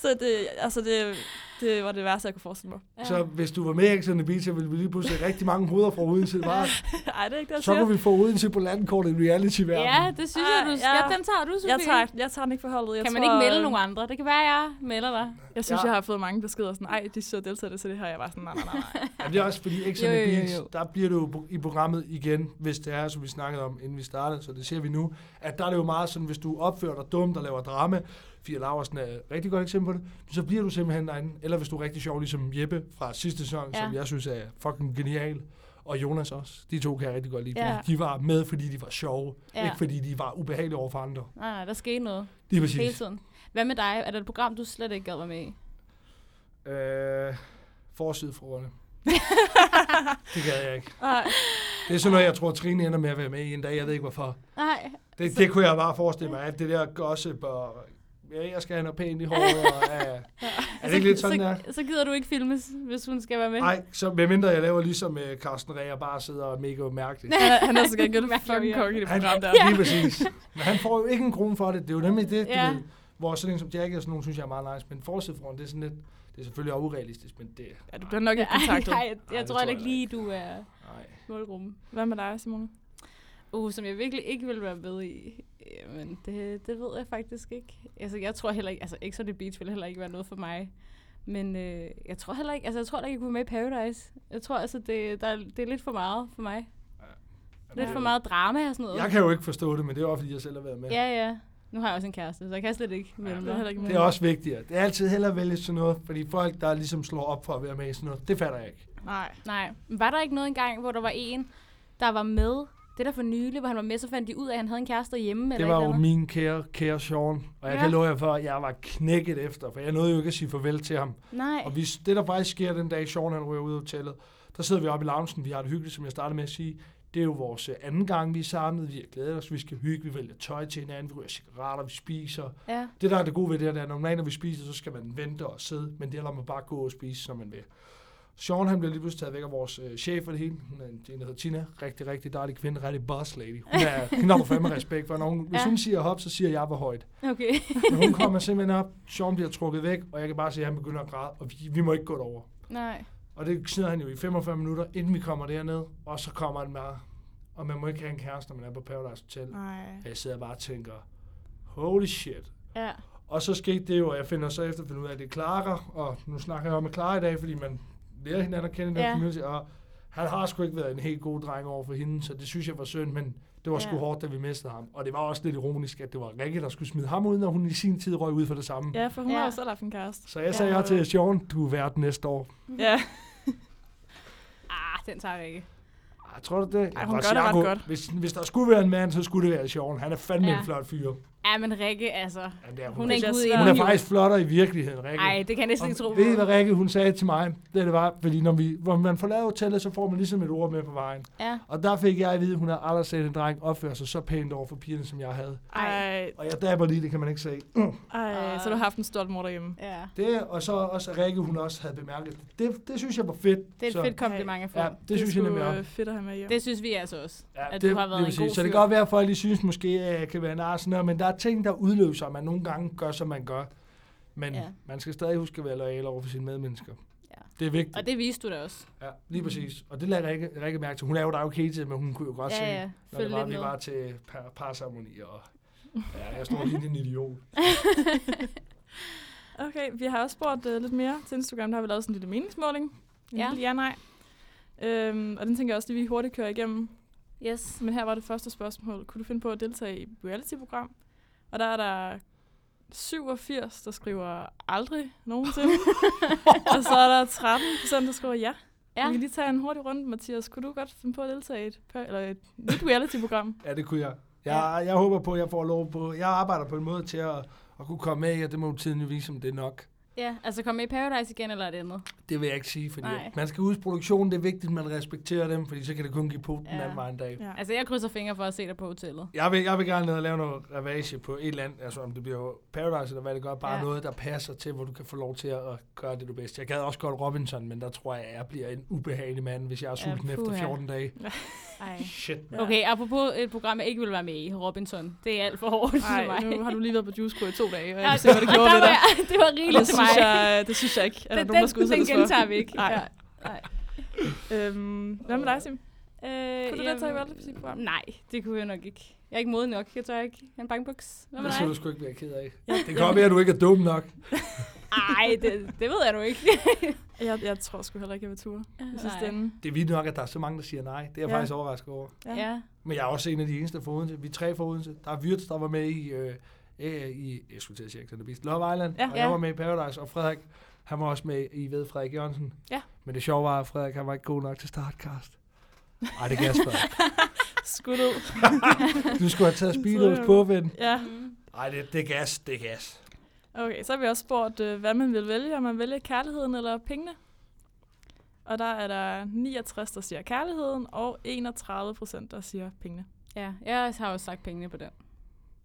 Så det, altså det, det var det værste, jeg kunne forestille mig. Ja. Så hvis du var med i X on the Beach, så ville vi lige pludselig rigtig mange hoveder fra Odense. Var. Ej, det er ikke det, jeg Så kunne vi få Odense på landkortet i reality-verden. Ja, det synes jeg, Ej, du skal. ja. Den tager du, Sofie. Jeg tager, jeg tager den ikke for holdet. Jeg kan man tror, ikke melde øh, nogen andre? Det kan være, jeg melder dig. Jeg synes, Ja. jeg har fået mange beskeder sådan, ej, de så deltager det, så det her. Jeg var sådan, nej, nej, nej, nej. Ja, det er også fordi X on Beach, der bliver det jo i programmet igen, hvis det er, som vi snakkede om, inden vi startede, så det ser vi nu, at der er det jo meget sådan, hvis du opfører dig dumt og laver drama, Fia Laversen er et rigtig godt eksempel på det. Så bliver du simpelthen derinde. Eller hvis du er rigtig sjov, ligesom Jeppe fra sidste sæson, Ja. som jeg synes er fucking genial. Og Jonas også. De to kan jeg rigtig godt lide. Ja. De var med, fordi de var sjove. Ja. Ikke fordi de var ubehagelige over for andre. Nej, nej, der skete noget Lige hele præcis. tiden. Hvad med dig? Er der et program, du slet ikke gad være med i? Øh, Forsidefruerne. det gad jeg ikke. Nej. Det er sådan noget, jeg tror, Trine ender med at være med i en dag. Jeg ved ikke, hvorfor. Nej. Det, det kunne jeg bare forestille mig. Alt det der gossip og... Ja, jeg skal have noget pænt i håret. Og, ja. Er det ikke lidt sådan, så, der? så, gider du ikke filmes, hvis hun skal være med? Nej, så medmindre jeg laver ligesom uh, Carsten Rea, bare sidder og mega mærkelig. Han er, han er så gengæld fucking kok i det Han, program der. lige præcis. Men han får jo ikke en krone for det. Det er jo nemlig det, Ja. du ved, hvor sådan en som Jackie og sådan nogle, synes jeg er meget nice. Men forsidefroen, det er sådan lidt... Det er selvfølgelig også urealistisk, men det... Ja, du bliver nok ikke kontaktet. nej, jeg, jeg det tror tror heller jeg ikke lige, du er Nej. målgruppen. Hvad med dig, Simone? Uh, som jeg virkelig ikke vil være med i. Men det, det ved jeg faktisk ikke. Altså, jeg tror heller ikke, altså X on the Beach vil heller ikke være noget for mig. Men øh, jeg tror heller ikke, altså jeg tror heller ikke, jeg kunne være med i Paradise. Jeg tror altså, det, der, er- det er lidt for meget for mig. Lidt for meget drama og sådan noget. Jeg kan jo ikke forstå det, men det er også, fordi jeg selv har været med. Ja, ja. Nu har jeg også en kæreste, så jeg kan slet ikke melde det er mig. heller ikke Det er også vigtigere. Det er altid hellere at vælge sådan noget, fordi folk, der ligesom slår op for at være med i sådan noget, det fatter jeg ikke. Nej. Nej. Var der ikke noget engang, hvor der var en, der var med, det der for nylig, hvor han var med, så fandt de ud af, at han havde en kæreste hjemme? Det eller var jo andet? min kære, kære Sean, og jeg Ja. kan love jer for, at jeg var knækket efter, for jeg nåede jo ikke at sige farvel til ham. Nej. Og vi, det, der faktisk sker den dag, Sean han ryger ud af hotellet, der sidder vi oppe i loungen, vi har det hyggeligt, som jeg startede med at sige. Det er jo vores øh, anden gang, vi er samlet, vi har glædet os, vi skal hygge, vi vælger tøj til hinanden, vi ryger cigaretter, vi spiser. Ja. Det, der er det gode ved det her, det er, at normalt når vi spiser, så skal man vente og sidde, men det lader man bare gå og spise, som man vil. Sean, han bliver lige pludselig taget væk af vores øh, chef for det hele. Hun er en, der hedder Tina. Rigtig, rigtig dejlig kvinde. Rigtig boss lady. Hun er, hende har fandme respekt for. Når hun, hvis Ja. hun siger hop, så siger jeg, hvor højt. Okay. Men hun kommer simpelthen op. Sean bliver trukket væk, og jeg kan bare se, at han begynder at græde. Og vi, vi må ikke gå derover. Nej. Og det sidder han jo i 45 minutter, inden vi kommer derned. Og så kommer han bare. Og man må ikke have en kæreste, når man er på Paradise Hotel. Nej. Og jeg sidder bare og tænker, holy shit. Ja. Og så skete det jo, og jeg finder så efterfølgende ud af, at det er Clara, og nu snakker jeg om med Clara i dag, fordi man lærer hinanden at kende i den Ja. community, og han har sgu ikke været en helt god dreng over for hende, så det synes jeg var synd, men det var sgu Ja. hårdt, da vi mistede ham. Og det var også lidt ironisk, at det var Rikke, der skulle smide ham ud, når hun i sin tid røg ud for det samme. Ja, for hun Ja. har selv haft en kæreste. Så jeg sagde Ja. ja. til Sean, du er vært næste år. Ja. Ah, den tager jeg ikke. Jeg tror du det? Ej, hun gør det ret godt. Hvis, hvis der skulle være en mand, så skulle det være Sean. Han er fandme Ja. en flot fyr. Ja, men Rikke, altså. Ja, det er, hun, Hun er Det en er gud hun er faktisk flottere i virkeligheden, Rikke. Nej, det kan jeg næsten ikke tro ved I, hvad Rikke, hun sagde til mig? Det, det var, fordi når, vi, hvor man forlader hotellet, så får man ligesom et ord med på vejen. Ja. Og der fik jeg at vide, at hun har aldrig set en dreng opføre sig så pænt over for pigerne, som jeg havde. Ej, Og jeg dabber lige, det kan man ikke se. ej, så du har haft en stolt mor derhjemme. Ja. Det, og så også at Rikke, hun også havde bemærket det. Det, det synes jeg var fedt. Det er et så, fedt kompliment at få. Ja, det, synes jeg nemlig også. fedt at have med hjem. Det synes vi altså også. Ja, at det, du har været en god Så det kan godt være, at folk lige synes måske, at jeg kan være sådan noget, men der er ting, der udløser, at man nogle gange gør, som man gør. Men Ja. ja. man skal stadig huske at være lojal over for sine medmennesker. Ja. Det er vigtigt. Og det viste du da også. Ja, lige præcis. Og det lader Rikke, Rikke mærke til. Hun er jo der jo hele tiden, men hun kunne jo godt se, Ja, ja. når Følg det var, vi til par, parceremonier. Og, ja, jeg står lige en idiot. Okay, vi har også spurgt uh, lidt mere til Instagram. Der har vi lavet sådan en lille meningsmåling. En Ja. lille ja-nej. Øhm, og den tænker jeg også, at vi hurtigt kører igennem. Yes. Men her var det første spørgsmål. Kunne du finde på at deltage i et reality-program? Og der er der 87, der skriver aldrig nogensinde. og så er der 13 procent, der skriver ja. ja. Vi kan lige tage en hurtig runde, Mathias. Kunne du godt finde på at deltage i et, eller et nyt reality-program? Ja, det kunne jeg. Jeg, jeg håber på, at jeg får lov på... Jeg arbejder på en måde til at, at kunne komme med, og det må jo tiden jo vise, om det er nok. Ja, altså komme med i Paradise igen, eller er det andet? Det vil jeg ikke sige, fordi Nej. man skal huske produktionen. Det er vigtigt, at man respekterer dem, fordi så kan det kun give på den Ja. anden vej en dag. Ja. Altså, jeg krydser fingre for at se dig på hotellet. Jeg vil, jeg vil gerne ned og lave noget ravage på et eller andet, altså om det bliver Paradise eller hvad det gør, bare Ja. noget, der passer til, hvor du kan få lov til at gøre det du bedst. Jeg gad også godt Robinson, men der tror jeg, at jeg bliver en ubehagelig mand, hvis jeg er sulten ja, efter puha. 14 dage. Ej. Shit, man. Okay, apropos et program, jeg ikke vil være med i, Robinson. Det er alt for hårdt for mig. Nu har du lige været på Juice Crew i to dage, og jeg Ja, kan se, hvad det gjorde ved var dig. Det var rigeligt det til synes, mig. jeg, det synes jeg ikke, at der er Den, nogen, der den, skal den udsættes gentager for. vi ikke. Nej. Ja. Nej. Øhm, hvad med dig, Sim? Øh, Kunne du jamen, deltage i reality-program? Nej, det kunne jeg nok ikke. Jeg er ikke moden nok. Jeg tør ikke. Jeg er en bankbuks. Hvad med Det skal du dig? sgu ikke være ked af. Ja. Det kan godt være, at du ikke er dum nok. Ej, det, det ved jeg nu ikke. Jeg, jeg tror sgu heller ikke, jeg vil ture. I sidste Nej. ende. Det er vildt nok, at der er så mange, der siger nej. Det er jeg Ja. faktisk overrasket over. Ja. ja. Men jeg er også en af de eneste for Odense. Vi er tre for Odense. Der er Wirtz, der var med i øh, i, jeg skulle til at sige, the Love Island, Ja. og Ja. jeg var med i Paradise, og Frederik, han var også med i ved Frederik Jørgensen. Ja. Men det sjove var, at Frederik, han var ikke god nok til startcast. Ej, det gas, Frederik. Skud ud. Du skulle have taget speedos på, ven. Ja, Mm. Ej, det, det er gas, det er gas. Okay. Så har vi også spurgt, øh, hvad man vil vælge. Om man vælger kærligheden eller pengene. Og der er der 69, der siger kærligheden, og 31 procent, der siger pengene. Ja, jeg har også sagt pengene på den.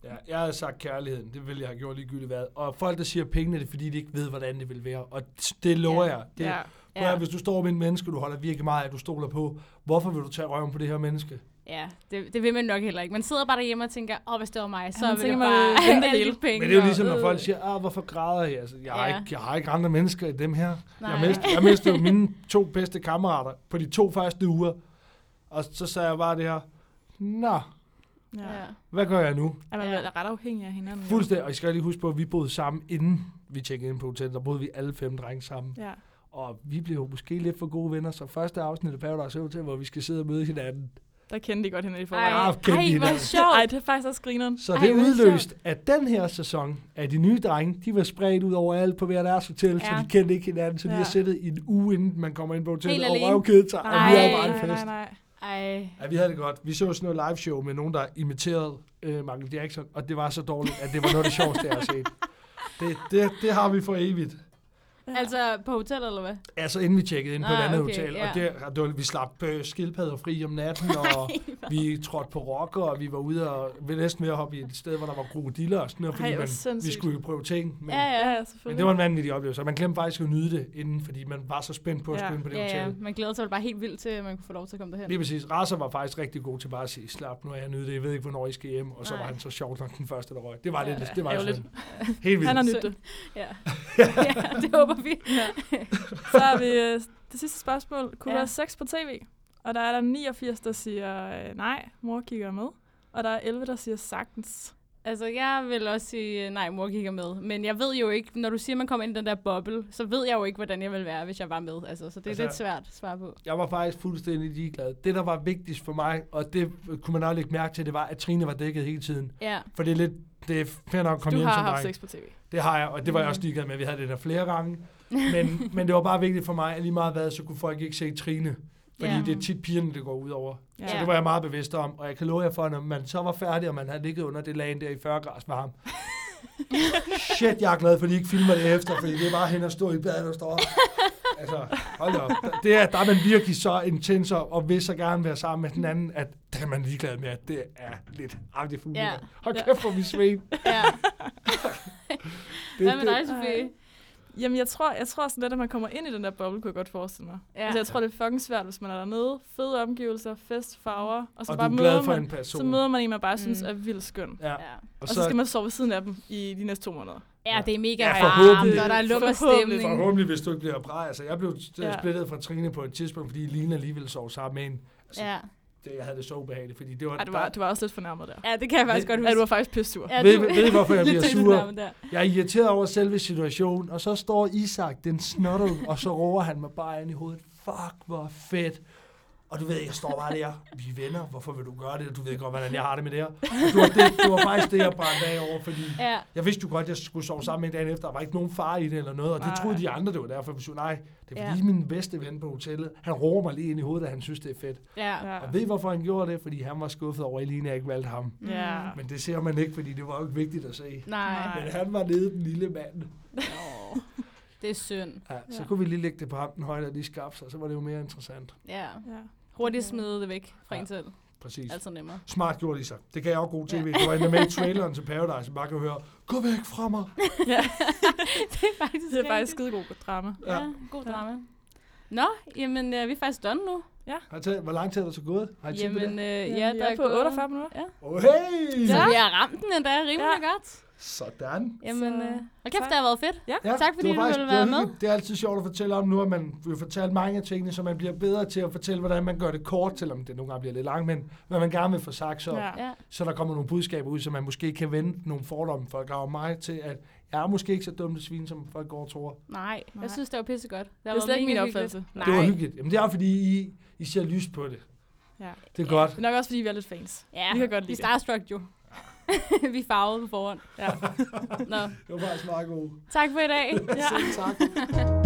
Ja, jeg havde sagt kærligheden, det ville jeg have gjort ligegyldigt hvad. Og folk, der siger pengene, det er fordi, de ikke ved, hvordan det vil være. Og det lover Ja. jeg. Det, Ja. ja. ja. Hvis du står med en menneske, du holder virkelig meget af, du stoler på, hvorfor vil du tage røven på det her menneske? Ja, det, det vil man nok heller ikke. Man sidder bare derhjemme og tænker, åh, oh, hvis det var mig, så man ville jeg bare alle hele. de penge. Men det er jo ligesom, når folk siger, ah, hvorfor græder jeg? Altså, jeg, har Ja. ikke, jeg har ikke andre mennesker i dem her. Jeg Nej. mistede, jeg mistede mine to bedste kammerater på de to første uger. Og så sagde jeg bare det her, nå, Ja. Ja. hvad gør jeg nu? Er man Ja. vel ret afhængig af hinanden? Fuldstændig, og I skal lige huske på, at vi boede sammen, inden vi tjekkede ind på hotellet. Der boede vi alle fem drenge sammen. Ja. Og vi blev jo måske lidt for gode venner, så første afsnit af Paradise Hotel, hvor vi skal sidde og møde hinanden. Der kendte de godt hinanden i Ej, forvejen. Ah, kendte ej, hvor sjovt. Ej, det er faktisk også grineren. Så Ej, det hvor udløst, at den her sæson af de nye drenge, de var spredt ud over alt på hver deres hotel, ja. så de kendte ikke hinanden, så de Ja. har siddet i en uge, inden man kommer ind på hotellet, Helt og røvkædet sig, og vi Ej. havde bare en nej, nej, fest. nej. Ej. Ja, vi havde det godt. Vi så sådan noget live show med nogen, der imiterede øh, Michael Jackson, og det var så dårligt, at det var noget af det sjoveste, jeg har set. Det, det, det har vi for evigt. Altså på hotel, eller hvad? Altså inden vi tjekkede ind på Ah, et andet okay, hotel, ja. og og det var, vi slap øh, skildpadder fri om natten, og vi trådte på rocker, og vi var ude og vi næsten ved at hoppe i et sted, hvor der var krokodiller og sådan noget, Ej, fordi hvor man, vi skulle jo prøve ting. Men, Ja, Ja, ja. ja, men det var en vanvittig oplevelse, og man glemte faktisk at nyde det inden, fordi man var så spændt på at Ja. skulle ind på det Ja, ja. hotel. Man glæder sig bare helt vildt til, at man kunne få lov til at komme derhen. Lige præcis. Raser var faktisk rigtig god til bare at sige, slap nu af, jeg nyde det, jeg ved ikke, hvornår I skal hjem, og så Nej. var han så sjovt nok den første, der røg. Det var Ja, lidt, det var ærgerligt. sådan. Helt vildt. Han har nyt det. Ja. ja, det håber vi. Ja. Så har vi øh, det sidste spørgsmål. Kunne Ja. der sex på tv? Og der er der 89, der siger øh, nej, mor kigger med. Og der er 11, der siger sagtens. Altså, jeg vil også sige, øh, nej, mor kigger med. Men jeg ved jo ikke, når du siger, man kommer ind i den der boble, så ved jeg jo ikke, hvordan jeg vil være, hvis jeg var med. Altså, så det er Altså- lidt svært at svare på. Jeg var faktisk fuldstændig ligeglad. Det, der var vigtigst for mig, og det kunne man også lægge mærke til, det var, at Trine var dækket hele tiden. Ja. For det er lidt, det er fair nok at komme Du hjem har som haft dreng. sex på tv. Det har jeg, og det var jeg Mm. også ligeglad med. Vi havde det der flere gange. Men, men det var bare vigtigt for mig, at lige meget hvad, så kunne folk ikke se Trine. Fordi Ja. det er tit pigerne, det går ud over. Ja. Så det var jeg meget bevidst om. Og jeg kan love jer for, at når man så var færdig, og man havde ligget under det lag der i 40 grader varme. Shit, jeg er glad for, at de ikke filmer det efter, fordi det er bare hen og stå i badet og står. Altså, hold op. Det er, der er man virkelig så intens og, vil så gerne være sammen med den anden, at der er man ligeglad med, at det er lidt artigt for Ja. Hold kæft, hvor vi sved. ja. Det, Hvad med dig, Sofie? Jamen, jeg tror, jeg tror sådan lidt, at man kommer ind i den der boble, kunne jeg godt forestille mig. Ja. Altså, jeg tror, det er fucking svært, hvis man er dernede. Fede omgivelser, fest, farver. Og så og du bare er møder glad for man, en person. så møder man en, man bare synes Mm. er vildt skøn. Ja. Ja. Og, Og så skal man sove ved siden af dem i de næste to måneder. ja, det er mega Ja, ja, varmt, og der er Forhåbentlig. stemning. Forhåbentlig, hvis du ikke bliver bræt. Altså, jeg blev ja. splittet fra Trine på et tidspunkt, fordi Line alligevel sov sammen med en. Altså, Ja. Det, jeg havde det så ubehageligt, fordi det var... Ej, du var, du var også lidt fornærmet der. ja, det kan jeg faktisk godt Ja, huske. du var faktisk pissur. Ja, Ved- ved I, hvorfor jeg bliver sur? Jeg er irriteret over selve situationen, og så står Isak, den snotter, og så roer han mig bare ind i hovedet. Fuck, hvor fedt. Og du ved, jeg står bare der, vi er venner, hvorfor vil du gøre det? Du ved godt, hvordan jeg har det med det her. Og det, var, det, det var faktisk det, jeg brændte af over, fordi Ja. jeg vidste jo godt, at jeg skulle sove sammen med en dagen efter. Der var ikke nogen far i det eller noget, og det troede de andre, det var derfor. Vi så, nej, det er fordi Ja. min bedste ven på hotellet, han roer mig lige ind i hovedet, at han synes, det er fedt. Ja. Ja. Og ved hvorfor han gjorde det? Fordi han var skuffet over, at Eline ikke valgte ham. Ja. Men det ser man ikke, fordi det var jo ikke vigtigt at se. Nej. Men han var nede den lille mand. Åh, det er synd. Ja, så Ja. kunne vi lige lægge det på ham, den højde, og lige skabte sig, så var det jo mere interessant. Ja. Ja. Hurtigt smide det væk fra Ja. en selv. Præcis. Altså nemmere. Smart gjorde de så. Det gav også god tv. Ja. Det var med i traileren til Paradise, man bare kan høre, gå væk fra mig. ja. det er faktisk Det er faktisk skide god drama. Ja, Ja. god Ja. drama. Nå, jamen, øh, vi er faktisk done nu. Har I taget, hvor lang tid er der så gået? Har I Jamen, øh, Ja, ja, der er på gået- 48 minutter. Ja. oh, hey! Så Ja. vi har ramt den endda rimelig Ja. godt. Sådan. Jamen, Så- øh, hold kæft, tak. det har været fedt. Ja. Ja, Tak, fordi du faktisk- ville være med. Det er altid sjovt at fortælle om nu, at man vil fortælle mange af tingene, så man bliver bedre til at fortælle, hvordan man gør det kort, selvom det nogle gange bliver lidt langt, men hvad man gerne vil få sagt, så, Ja. Ja. så der kommer nogle budskaber ud, så man måske kan vende nogle fordomme, folk har om mig til, at jeg er måske ikke så dumt svin, som folk går og tror. Nej, Nej. jeg synes, det var pissegodt. Det, Det er slet ikke min opfattelse. hyggeligt. Det var Nej. hyggeligt. Jamen det er fordi, I, I ser lyst på det. Ja. Det er godt. Det er nok også, fordi vi er lidt fans. Ja, Vi kan godt vi lide starstruck jo. vi er farvede på forhånd. Ja. Nå, Det var faktisk meget god. tak for i dag. Ja. Selv tak.